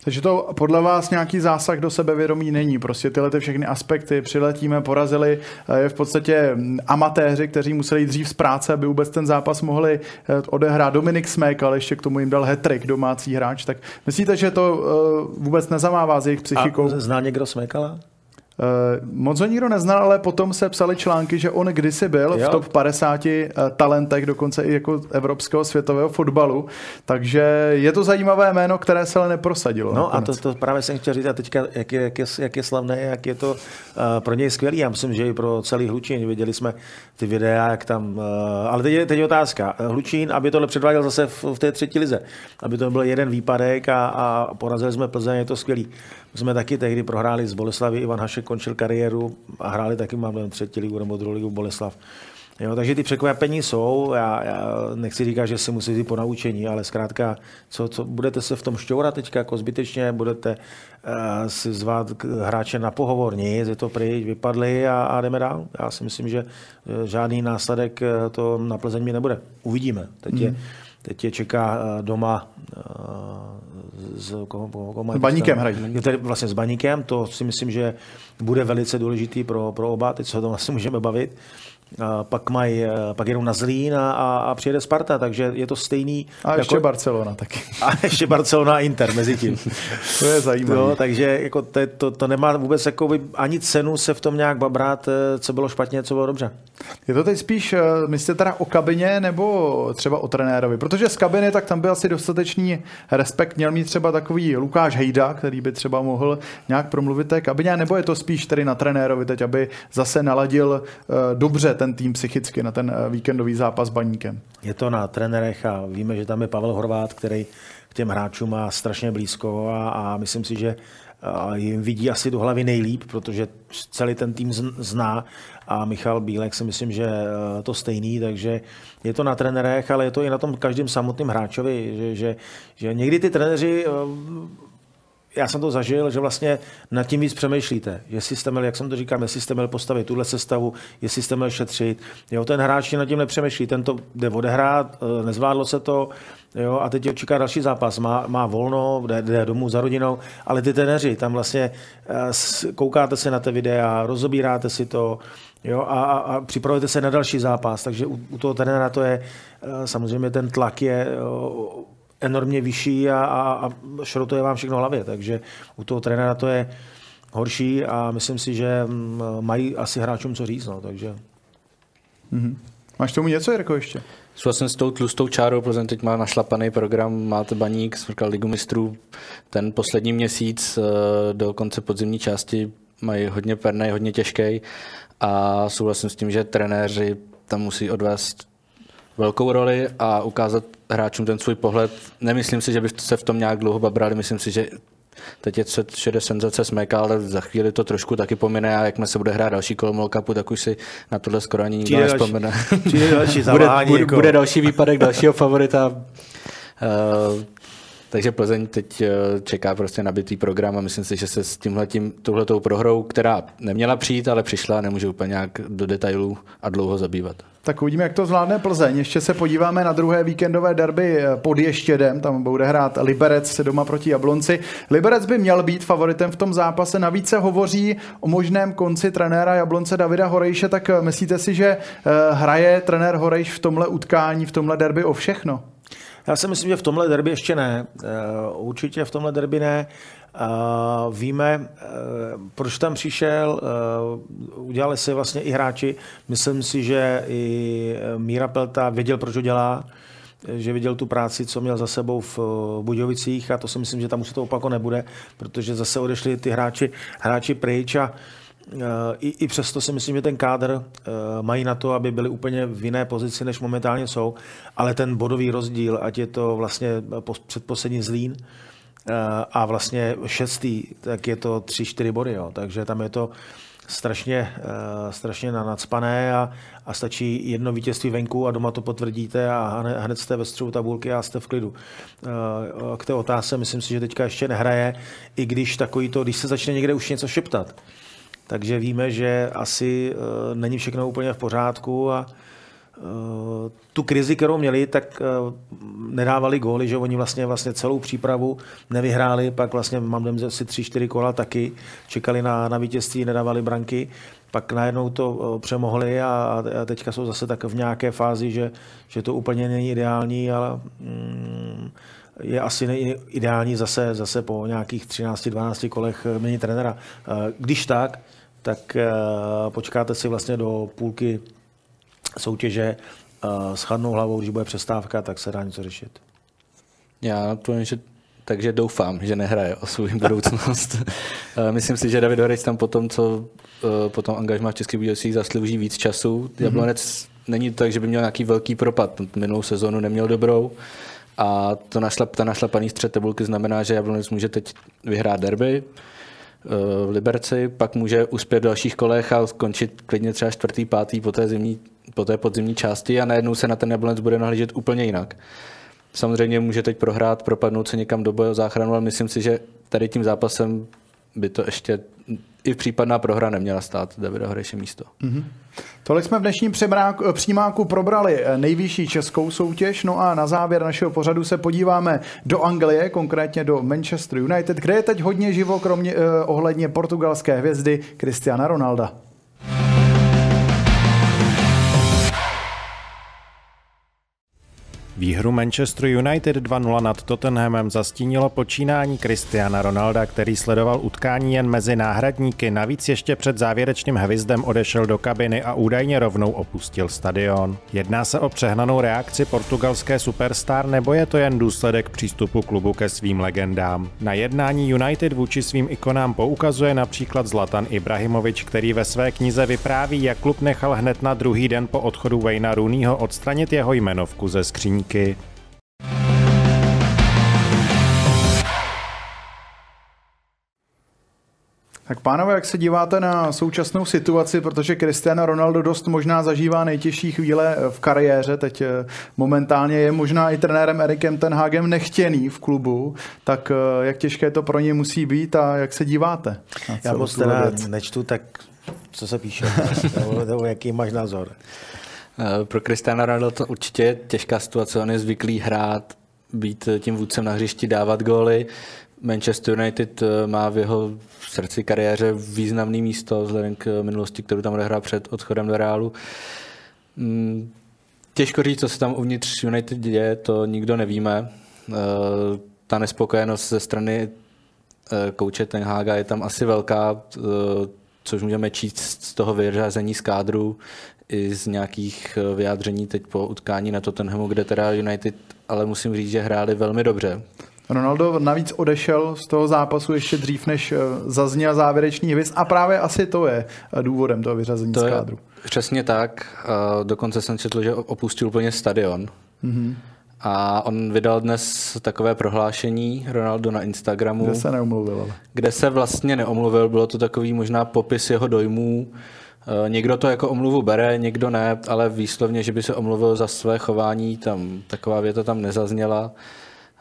Takže to podle vás nějaký zásah do sebevědomí není. Prostě tyhle ty všechny aspekty přiletíme, porazili je v podstatě amatéři, kteří museli jít dřív z práce, aby vůbec ten zápas mohli eh, odehrát. Dominik Smek, ale ještě k tomu jim dal hetrik domácí hráč. Tak myslíte, že to eh, vůbec nezamává s jejich psychikou? A zná někdo Smekala? Uh, moc ho nikdo neznal, ale potom se psali články, že on kdysi byl jo. v top 50 uh, eh, talentech, dokonce i jako evropského světového fotbalu, takže je to zajímavé jméno, které se ale neprosadilo. No nakonec. a to, to právě jsem chtěl říct, a teďka, jak je, jak je, jak je slavné, jak je to uh, pro něj skvělý, já myslím, že i pro celý Hlučín, viděli jsme ty videa, jak tam, uh, ale teď je, teď je otázka, Hlučín, aby tohle předváděl zase v, v té třetí lize, aby to byl jeden výpadek a, a porazili jsme Plzeň, je to skvělý. My jsme taky tehdy prohráli z Boleslavy, Ivan Hašek končil kariéru a hráli taky, mám třetí ligu nebo druhou ligu Boleslav. Jo, takže ty překvapení jsou, já, já nechci říkat, že se musí jít po naučení, ale zkrátka, co, co budete se v tom šťourat teďka jako zbytečně, budete uh, si zvát hráče na pohovor, nic, je to pryč, vypadli a, a jdeme dál. Já si myslím, že uh, žádný následek uh, to na Plzeň nebude. Uvidíme. Teď mm. je mhm. Teď je čeká eh, doma eh, s, koho, koho s baníkem hrají. Tady vlastně s baníkem, to si myslím, že bude velice důležitý pro, pro oba, teď se o tom vlastně můžeme bavit. Pak, mají, pak jedou na Zlín a, a, přijede Sparta, takže je to stejný. A ještě jako, Barcelona taky. A ještě Barcelona a Inter mezi tím. to je zajímavé. Jo, takže jako to, to, to, nemá vůbec jako ani cenu se v tom nějak babrat, eh, co bylo špatně, co bylo dobře. Je to teď spíš, eh, myslíte teda o kabině nebo třeba o trenérovi? Protože z kabiny tak tam byl asi dostatečný respekt, měl mít třeba takový Lukáš Hejda, který by třeba mohl nějak promluvit té kabině, nebo je to spíš tedy na trenérovi teď, aby zase naladil uh, dobře ten tým psychicky na ten uh, víkendový zápas Baníkem? Je to na trenérech a víme, že tam je Pavel Horvát, který k těm hráčům má strašně blízko a, a myslím si, že jim vidí asi do hlavy nejlíp, protože celý ten tým zná a Michal Bílek si myslím, že to stejný, takže je to na trenérech, ale je to i na tom každém samotném hráčovi, že, že, že někdy ty trenéři já jsem to zažil, že vlastně nad tím víc přemýšlíte. Jestli jste měli, jak jsem to říkal, jestli jste měli postavit tuhle sestavu, jestli jste měli šetřit. Jo, ten hráč nad tím nepřemýšlí, ten to jde odehrát, eh, nezvládlo se to, jo, a teď čeká další zápas, má, má volno, jde, jde domů za rodinou, ale ty teneři, tam vlastně eh, koukáte se na ty videa, rozobíráte si to, Jo, a, a, a připravujete se na další zápas, takže u, u toho trenéra to je, eh, samozřejmě ten tlak je enormně vyšší a, a, a šrotuje vám všechno hlavě, takže u toho trenéra to je horší a myslím si, že mm, mají asi hráčům co říct, no, takže... Mm-hmm. Máš tomu něco, Jirko, ještě? Souhlasím s tou tlustou čárou, protože teď má našlapaný program, máte baník, smrkal ligu mistrů. Ten poslední měsíc eh, do konce podzimní části mají hodně pernej, hodně těžký a souhlasím s tím, že trenéři tam musí odvést velkou roli a ukázat hráčům ten svůj pohled. Nemyslím si, že by se v tom nějak dlouho babrali, myslím si, že teď je všude senzace smeka, ale za chvíli to trošku taky pomine a jakmile se bude hrát další kolo Mall Cupu, tak už si na tohle skoro ani nikdo nespomene. další bude, bude, jako. bude další výpadek dalšího favorita. Uh, takže Plzeň teď eh, čeká prostě nabitý program a myslím si, že se s tímhletím, touhletou prohrou, která neměla přijít, ale přišla, nemůže úplně nějak do detailů a dlouho zabývat. Tak uvidíme, jak to zvládne Plzeň. Ještě se podíváme na druhé víkendové derby eh, pod Ještědem. Tam bude hrát Liberec doma proti Jablonci. Liberec by měl být favoritem v tom zápase. Navíc se hovoří o možném konci trenéra Jablonce Davida Horejše. Tak eh, myslíte si, že hraje trenér Horejš v tomhle utkání, v tomhle derby o všechno? Já si myslím, že v tomhle derby ještě ne. Eh, určitě v tomhle derby ne. Víme, eh, proč tam přišel, eh, udělali si vlastně i hráči. Myslím si, že i Míra Pelta věděl, proč ho dělá, že viděl tu práci, co měl za sebou v Budějovicích a to si myslím, že tam už se to opako nebude, protože zase odešli ty hráči, hráči pryč a i, I přesto si myslím, že ten kádr uh, mají na to, aby byli úplně v jiné pozici, než momentálně jsou, ale ten bodový rozdíl, ať je to vlastně předposlední zlín a vlastně šestý, tak je to tři, čtyři body, jo. takže tam je to strašně, strašně nadspané a, a stačí jedno vítězství venku a doma to potvrdíte a hned, jste ve střevu tabulky a jste v klidu. K té otázce myslím si, že teďka ještě nehraje, i když takový to, když se začne někde už něco šeptat, takže víme, že asi uh, není všechno úplně v pořádku a uh, tu krizi, kterou měli, tak uh, nedávali góly, že oni vlastně, vlastně celou přípravu nevyhráli, pak vlastně mám asi tři, čtyři kola taky, čekali na, na vítězství, nedávali branky, pak najednou to přemohli a, a teďka jsou zase tak v nějaké fázi, že, že to úplně není ideální, ale mm, je asi ideální zase, zase po nějakých 13-12 kolech měnit trenéra. Když tak, tak eh, počkáte si vlastně do půlky soutěže eh, s chladnou hlavou, když bude přestávka, tak se dá něco řešit. Já to že takže doufám, že nehraje o svou budoucnost. Eh, myslím si, že David Horec tam potom, co potom angažmá v Českých Budějovicích zaslouží víc času. Mm-hmm. Jablonec není to tak, že by měl nějaký velký propad. Minulou sezónu neměl dobrou. A to našlap, ta našlapaný střed tabulky znamená, že Jablonec může teď vyhrát derby, v Liberci, pak může uspět v dalších kolech a skončit klidně třeba čtvrtý, pátý po té, zimní, po té podzimní části a najednou se na ten Jablonec bude nahlížet úplně jinak. Samozřejmě může teď prohrát, propadnout se někam do boje o záchranu, ale myslím si, že tady tím zápasem by to ještě i případná prohra neměla stát Davida Horeše místo. Mm-hmm. Tolik jsme v dnešním přímáku probrali eh, nejvyšší českou soutěž, no a na závěr našeho pořadu se podíváme do Anglie, konkrétně do Manchester United, kde je teď hodně živo, kromě eh, ohledně portugalské hvězdy Cristiana Ronalda. Výhru Manchester United 2-0 nad Tottenhamem zastínilo počínání Cristiana Ronalda, který sledoval utkání jen mezi náhradníky. Navíc ještě před závěrečným hvizdem odešel do kabiny a údajně rovnou opustil stadion. Jedná se o přehnanou reakci portugalské superstar nebo je to jen důsledek přístupu klubu ke svým legendám? Na jednání United vůči svým ikonám poukazuje například Zlatan Ibrahimovič, který ve své knize vypráví, jak klub nechal hned na druhý den po odchodu Wayna Rooneyho odstranit jeho jmenovku ze skříň podmínky. Tak pánové, jak se díváte na současnou situaci, protože Cristiano Ronaldo dost možná zažívá nejtěžší chvíle v kariéře, teď eh, momentálně je možná i trenérem Erikem Tenhagem nechtěný v klubu, tak eh, jak těžké to pro ně musí být a jak se díváte? Já moc teda nečtu, tak co se píše, nebo jaký máš názor? Eh, pro Cristiano Ronaldo to určitě je těžká situace, on je zvyklý hrát, být tím vůdcem na hřišti, dávat góly. Manchester United eh, má v jeho srdci kariéře významný místo vzhledem k minulosti, kterou tam odehrál před odchodem do Reálu. Mm, těžko říct, co se tam uvnitř United děje, to nikdo nevíme. Eh, ta nespokojenost ze strany kouče Ten Haga je tam asi velká, což můžeme číst z toho vyřazení z kádru, i z nějakých eh, vyjádření teď po utkání na Tottenhamu, kde teda United, ale musím říct, že hráli velmi dobře. Ronaldo navíc odešel z toho zápasu ještě dřív, než eh, zazněl závěrečný hvězd a právě asi to je eh, důvodem toho vyřazení to z kádru. Přesně tak. Dokonce jsem četl, že opustil úplně stadion. Mm-hmm. A on vydal dnes takové prohlášení Ronaldo na Instagramu. Kde se neomluvil. Ale. Kde se vlastně neomluvil, bylo to takový možná popis jeho dojmů, někdo to jako omluvu bere, někdo ne, ale výslovně, že by se omluvil za své chování, tam taková věta tam nezazněla.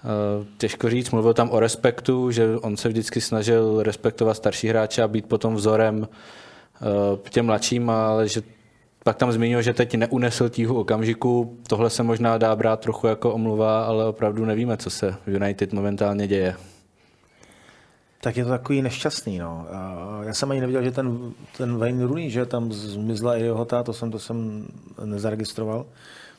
Eh, těžko říct, mluvil tam o respektu, že on se vždycky snažil respektovat starší hráče a být potom vzorem eh, těm mladším, ale že pak tam zmínil, že teď neunesl tíhu okamžiku. Tohle se možná dá brát trochu jako omluva, ale opravdu nevíme, co se v United momentálně děje tak je to takový nešťastný. No. Já jsem ani nevěděl, že ten, ten Wayne Rooney, že tam zmizla i jeho ta, to jsem, to jsem nezaregistroval.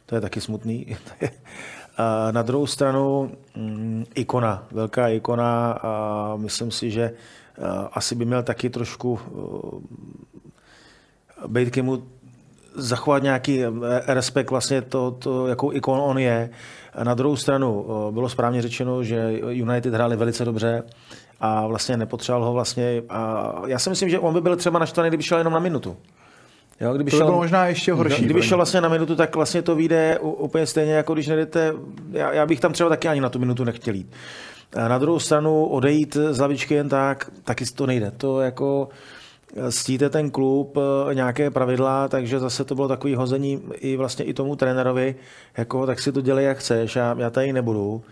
To je taky smutný. a na druhou stranu mm, ikona, velká ikona a myslím si, že asi by měl taky trošku být k němu zachovat nějaký respekt vlastně to, to, jakou ikon on je. Na druhou stranu bylo správně řečeno, že United hráli velice dobře, a vlastně nepotřeboval ho vlastně. A já si myslím, že on by byl třeba naštvaný, kdyby šel jenom na minutu. Jo, kdyby to šel, bylo možná ještě horší. Kdyby šel vlastně na minutu, tak vlastně to vyjde úplně stejně, jako když nejdete, já, já bych tam třeba taky ani na tu minutu nechtěl jít. A na druhou stranu odejít z lavičky jen tak, taky to nejde. To jako stíte ten klub, eh, nějaké pravidla, takže zase to bylo takový hození i vlastně i tomu trenérovi, jako tak si to dělej, jak chceš, já, já tady nebudu.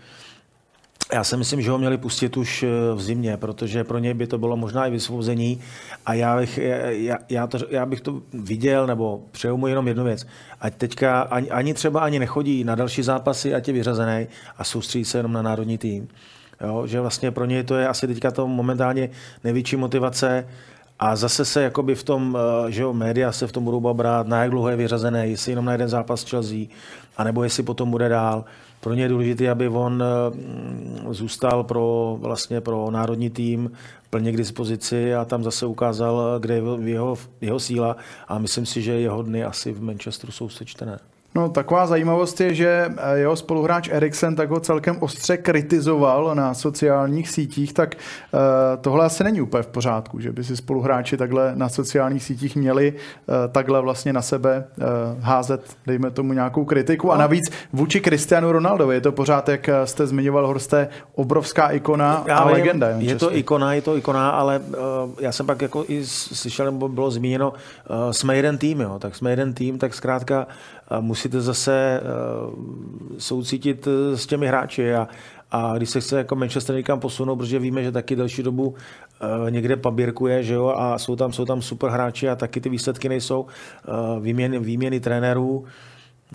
Já si myslím, že ho měli pustit už eh, v zimě, protože pro něj by to bylo možná i vysvobození a já bych, já, já, to, já bych to viděl, nebo přeju mu jenom jednu věc. Ať teďka ani, ani třeba ani nechodí na další zápasy, ať je vyřazený a soustředí se jenom na národní tým. Jo, že vlastně pro něj to je asi teďka to momentálně největší motivace a zase se jakoby v tom, eh, že jo, média se v tom budou brát, na jak dlouho je vyřazený, jestli jenom na jeden zápas Chelsea, anebo jestli potom bude dál pro ně je důležité, aby on eh, zůstal pro, vlastně pro národní tým plně k dispozici a tam zase ukázal, kde je jeho, jeho síla a myslím si, že jeho dny asi v Manchesteru jsou sečtené. No, taková zajímavost je, že eh, jeho spoluhráč Eriksen tak ho celkem ostře kritizoval na sociálních sítích, tak uh, tohle asi není úplně v pořádku, že by si spoluhráči takhle na sociálních sítích měli uh, takhle vlastně na sebe házet, dejme tomu nějakou kritiku. A no. navíc vůči Cristianu Ronaldovi je to pořád, jak jste zmiňoval, Horste, obrovská ikona já a vím, legenda. Je to ikona, je to ikona, ale já jsem pak jako i slyšel, nebo bylo zmíněno, jsme jeden tým, jo, tak jsme jeden tým, tak zkrátka musíte zase eh, soucítit eh, s těmi hráči a, a když se chce jako Manchester někam posunout, protože víme, že taky delší dobu eh, někde pabírkuje, že jo, a jsou tam, jsou tam super hráči a taky ty výsledky nejsou, výměny, výměny trenérů,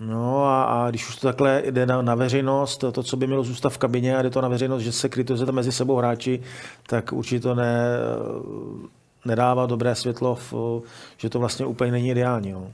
No a, a když už to takhle jde na, na veřejnost, to, co by mělo zůstat v kabině a jde to na veřejnost, že se kritizuje mezi sebou hráči, tak určitě to ne, nedává dobré světlo, v, že to vlastně úplně není ideální. Jo.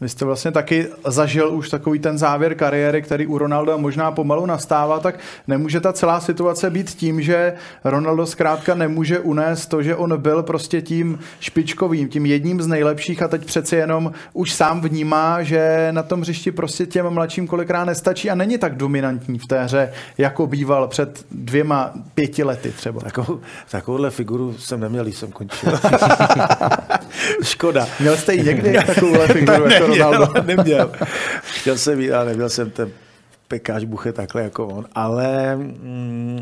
Vy jste vlastně taky zažil už takový ten závěr kariéry, který u Ronalda možná pomalu nastává, tak nemůže ta celá situace být tím, že Ronaldo zkrátka nemůže unést to, že on byl prostě tím špičkovým, tím jedním z nejlepších a teď přeci jenom už sám vnímá, že na tom hřišti prostě těm mladším kolikrát nestačí a není tak dominantní v té hře, jako býval před dvěma, pěti lety třeba. Takovou, takovouhle figuru jsem neměl, jsem končil. Škoda. Měl jste i někdy takovouhle figuru jako neměl, Ronaldo? neměl. Chtěl jsem mít, ale neměl jsem ten pekáč buche takhle jako on. Ale mm,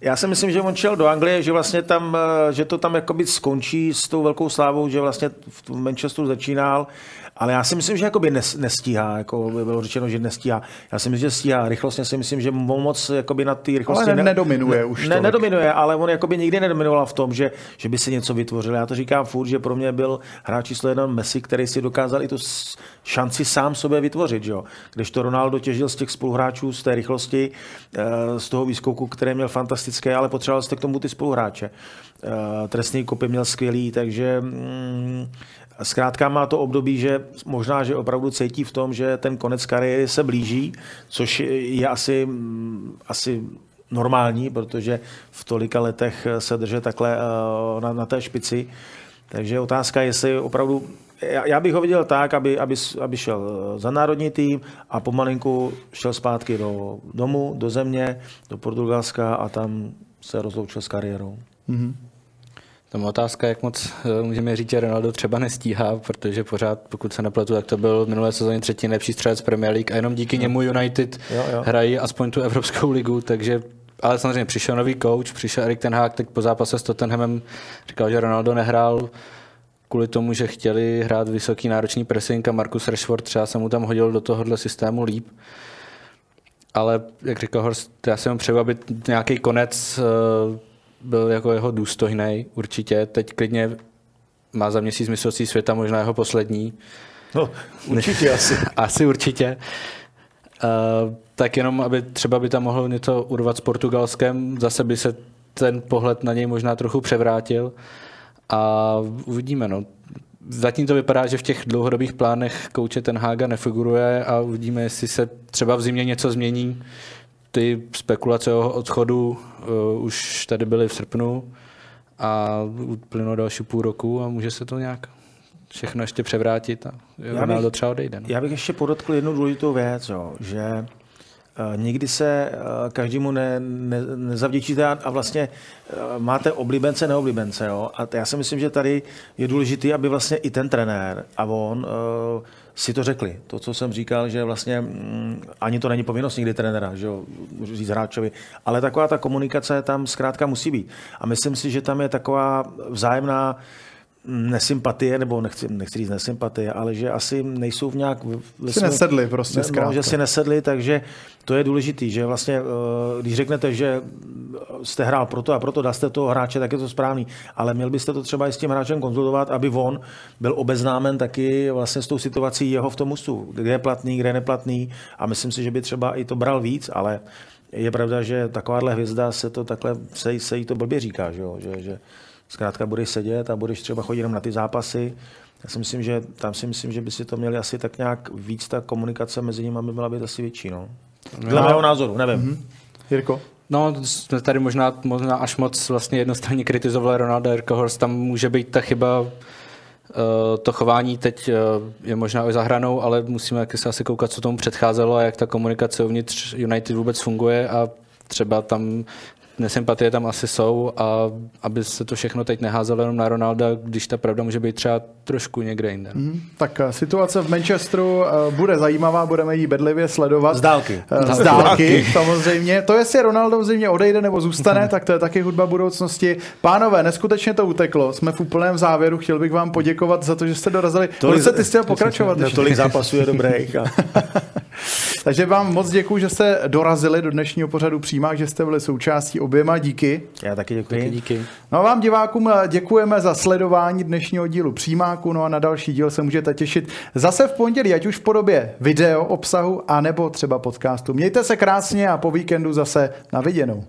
já si myslím, že on šel do Anglie, že vlastně tam, eh, že to tam jakoby skončí s tou velkou slávou, že vlastně v Manchesteru začínal ale já si myslím, že jakoby nestíhá, jako by bylo řečeno, že nestíhá. Já si myslím, že stíhá. Rychlostně si myslím, že moc jakoby na té rychlosti... Ale ne, nedominuje ne, už ne, Nedominuje, ale on jakoby nikdy nedominoval v tom, že, že by si něco vytvořil. Já to říkám furt, že pro mě byl hráč číslo jeden Messi, který si dokázal i tu šanci sám sobě vytvořit. Jo? Když to Ronaldo těžil z těch spoluhráčů, z té rychlosti, eh, z toho výskoku, který měl fantastické, ale potřeboval jste k tomu ty spoluhráče. Eh, trestný kopy měl skvělý, takže mm, Zkrátka má to období, že možná, že opravdu cítí v tom, že ten konec kariéry se blíží, což je asi, asi normální, protože v tolika letech se drže takhle eh, na, na té špici. Takže otázka je, jestli opravdu já, já bych ho viděl tak, aby, aby, aby šel eh, za národní tým a pomalinku šel zpátky do domu, do země, do Portugalska a tam se rozloučil s kariérou. Mm-hmm. Tam otázka, jak moc eh, můžeme říct, že Ronaldo třeba nestíhá, protože pořád, pokud se nepletu, tak to byl minulé sezóně třetí nejlepší střelec Premier League a jenom díky no. němu United jo, jo. hrají aspoň tu Evropskou ligu, takže ale samozřejmě přišel nový coach, přišel Erik Ten Hag, teď po zápase s Tottenhamem říkal, že Ronaldo nehrál kvůli tomu, že chtěli hrát vysoký náročný pressing a Marcus Rashford třeba se mu tam hodil do tohohle systému líp. Ale jak říkal Horst, já jsem přeju, aby nějaký konec eh, byl jako jeho důstojný určitě. Teď klidně má za měsíc mistrovství světa možná jeho poslední. No, určitě asi. asi určitě. Uh, tak jenom, aby třeba by tam mohl něco urvat s Portugalskem, zase by se ten pohled na něj možná trochu převrátil a uvidíme. No. Zatím to vypadá, že v těch dlouhodobých plánech kouče ten Hága nefiguruje a uvidíme, jestli se třeba v zimě něco změní ty spekulace o odchodu uh, už tady byly v srpnu a uplynulo další půl roku a může se to nějak všechno ještě převrátit a Ronaldo třeba odejde. No. Já bych ještě podotkl jednu důležitou věc, jo, že uh, nikdy se uh, každému ne, ne, nezavděčíte a, vlastně máte oblíbence, neoblíbence. Jo? A já si myslím, že tady je důležité, aby vlastně i ten trenér a on uh, si to řekli. To, co jsem říkal, že vlastně mm, ani to není povinnost nikdy trenéra, že jo, říct hráčovi, ale taková ta komunikace tam zkrátka musí být. A myslím si, že tam je taková vzájemná nesympatie, nebo nechci, nechci říct nesympatie, ale že asi nejsou v nějak... Si nesedli prostě ne, no, že si nesedli, takže to je důležitý, že vlastně, eh, když řeknete, že jste hrál proto a proto, dáste toho hráče, tak je to správný, ale měl byste to třeba i s tím hráčem konzultovat, aby on byl obeznámen taky vlastně s tou situací jeho v tom mustu, kde je platný, kde je neplatný a myslím si, že by třeba i to bral víc, ale je pravda, že takováhle hvězda se to takhle, se, se jí to blbě říká, že, jo? že, že zkrátka budeš sedět a budeš třeba chodit jenom na ty zápasy. Já si myslím, že tam si myslím, že by si to měli asi tak nějak víc, ta komunikace mezi nimi by měla být asi větší. No. Dle mého názoru, nevím. Mm-hmm. Jirko? No, jsme tady možná, možná až moc vlastně jednostranně kritizovali Ronalda Jirka Horst, tam může být ta chyba Uh, to chování teď uh, je možná i zahranou, ale musíme se asi koukat, co tomu předcházelo a jak ta komunikace uvnitř United vůbec funguje a třeba tam nesympatie tam asi jsou a aby se to všechno teď neházelo jenom na Ronalda, když ta pravda může být třeba trošku někde jinde. Mm, tak eh, situace v Manchesteru eh, bude zajímavá, budeme ji bedlivě sledovat. Z dálky. Eh, z dálky, samozřejmě. To, jestli Ronaldo v zimě odejde nebo zůstane, tak to je taky hudba budoucnosti. Pánové, neskutečně to uteklo. Jsme v úplném závěru. Chtěl bych vám poděkovat za to, že jste dorazili. Tolik, se ty chtěl pokračovat. No, tolik zápasů je dobrých. A... Takže vám moc děkuji, že jste dorazili do dnešního pořadu přímá, že jste byli součástí oběma díky. Já taky děkuji. Taky díky. No a vám divákům děkujeme za sledování dnešního dílu přímáku, no a na další díl se můžete těšit zase v pondělí, ať už v podobě video obsahu, anebo třeba podcastu. Mějte se krásně a po víkendu zase na viděnou.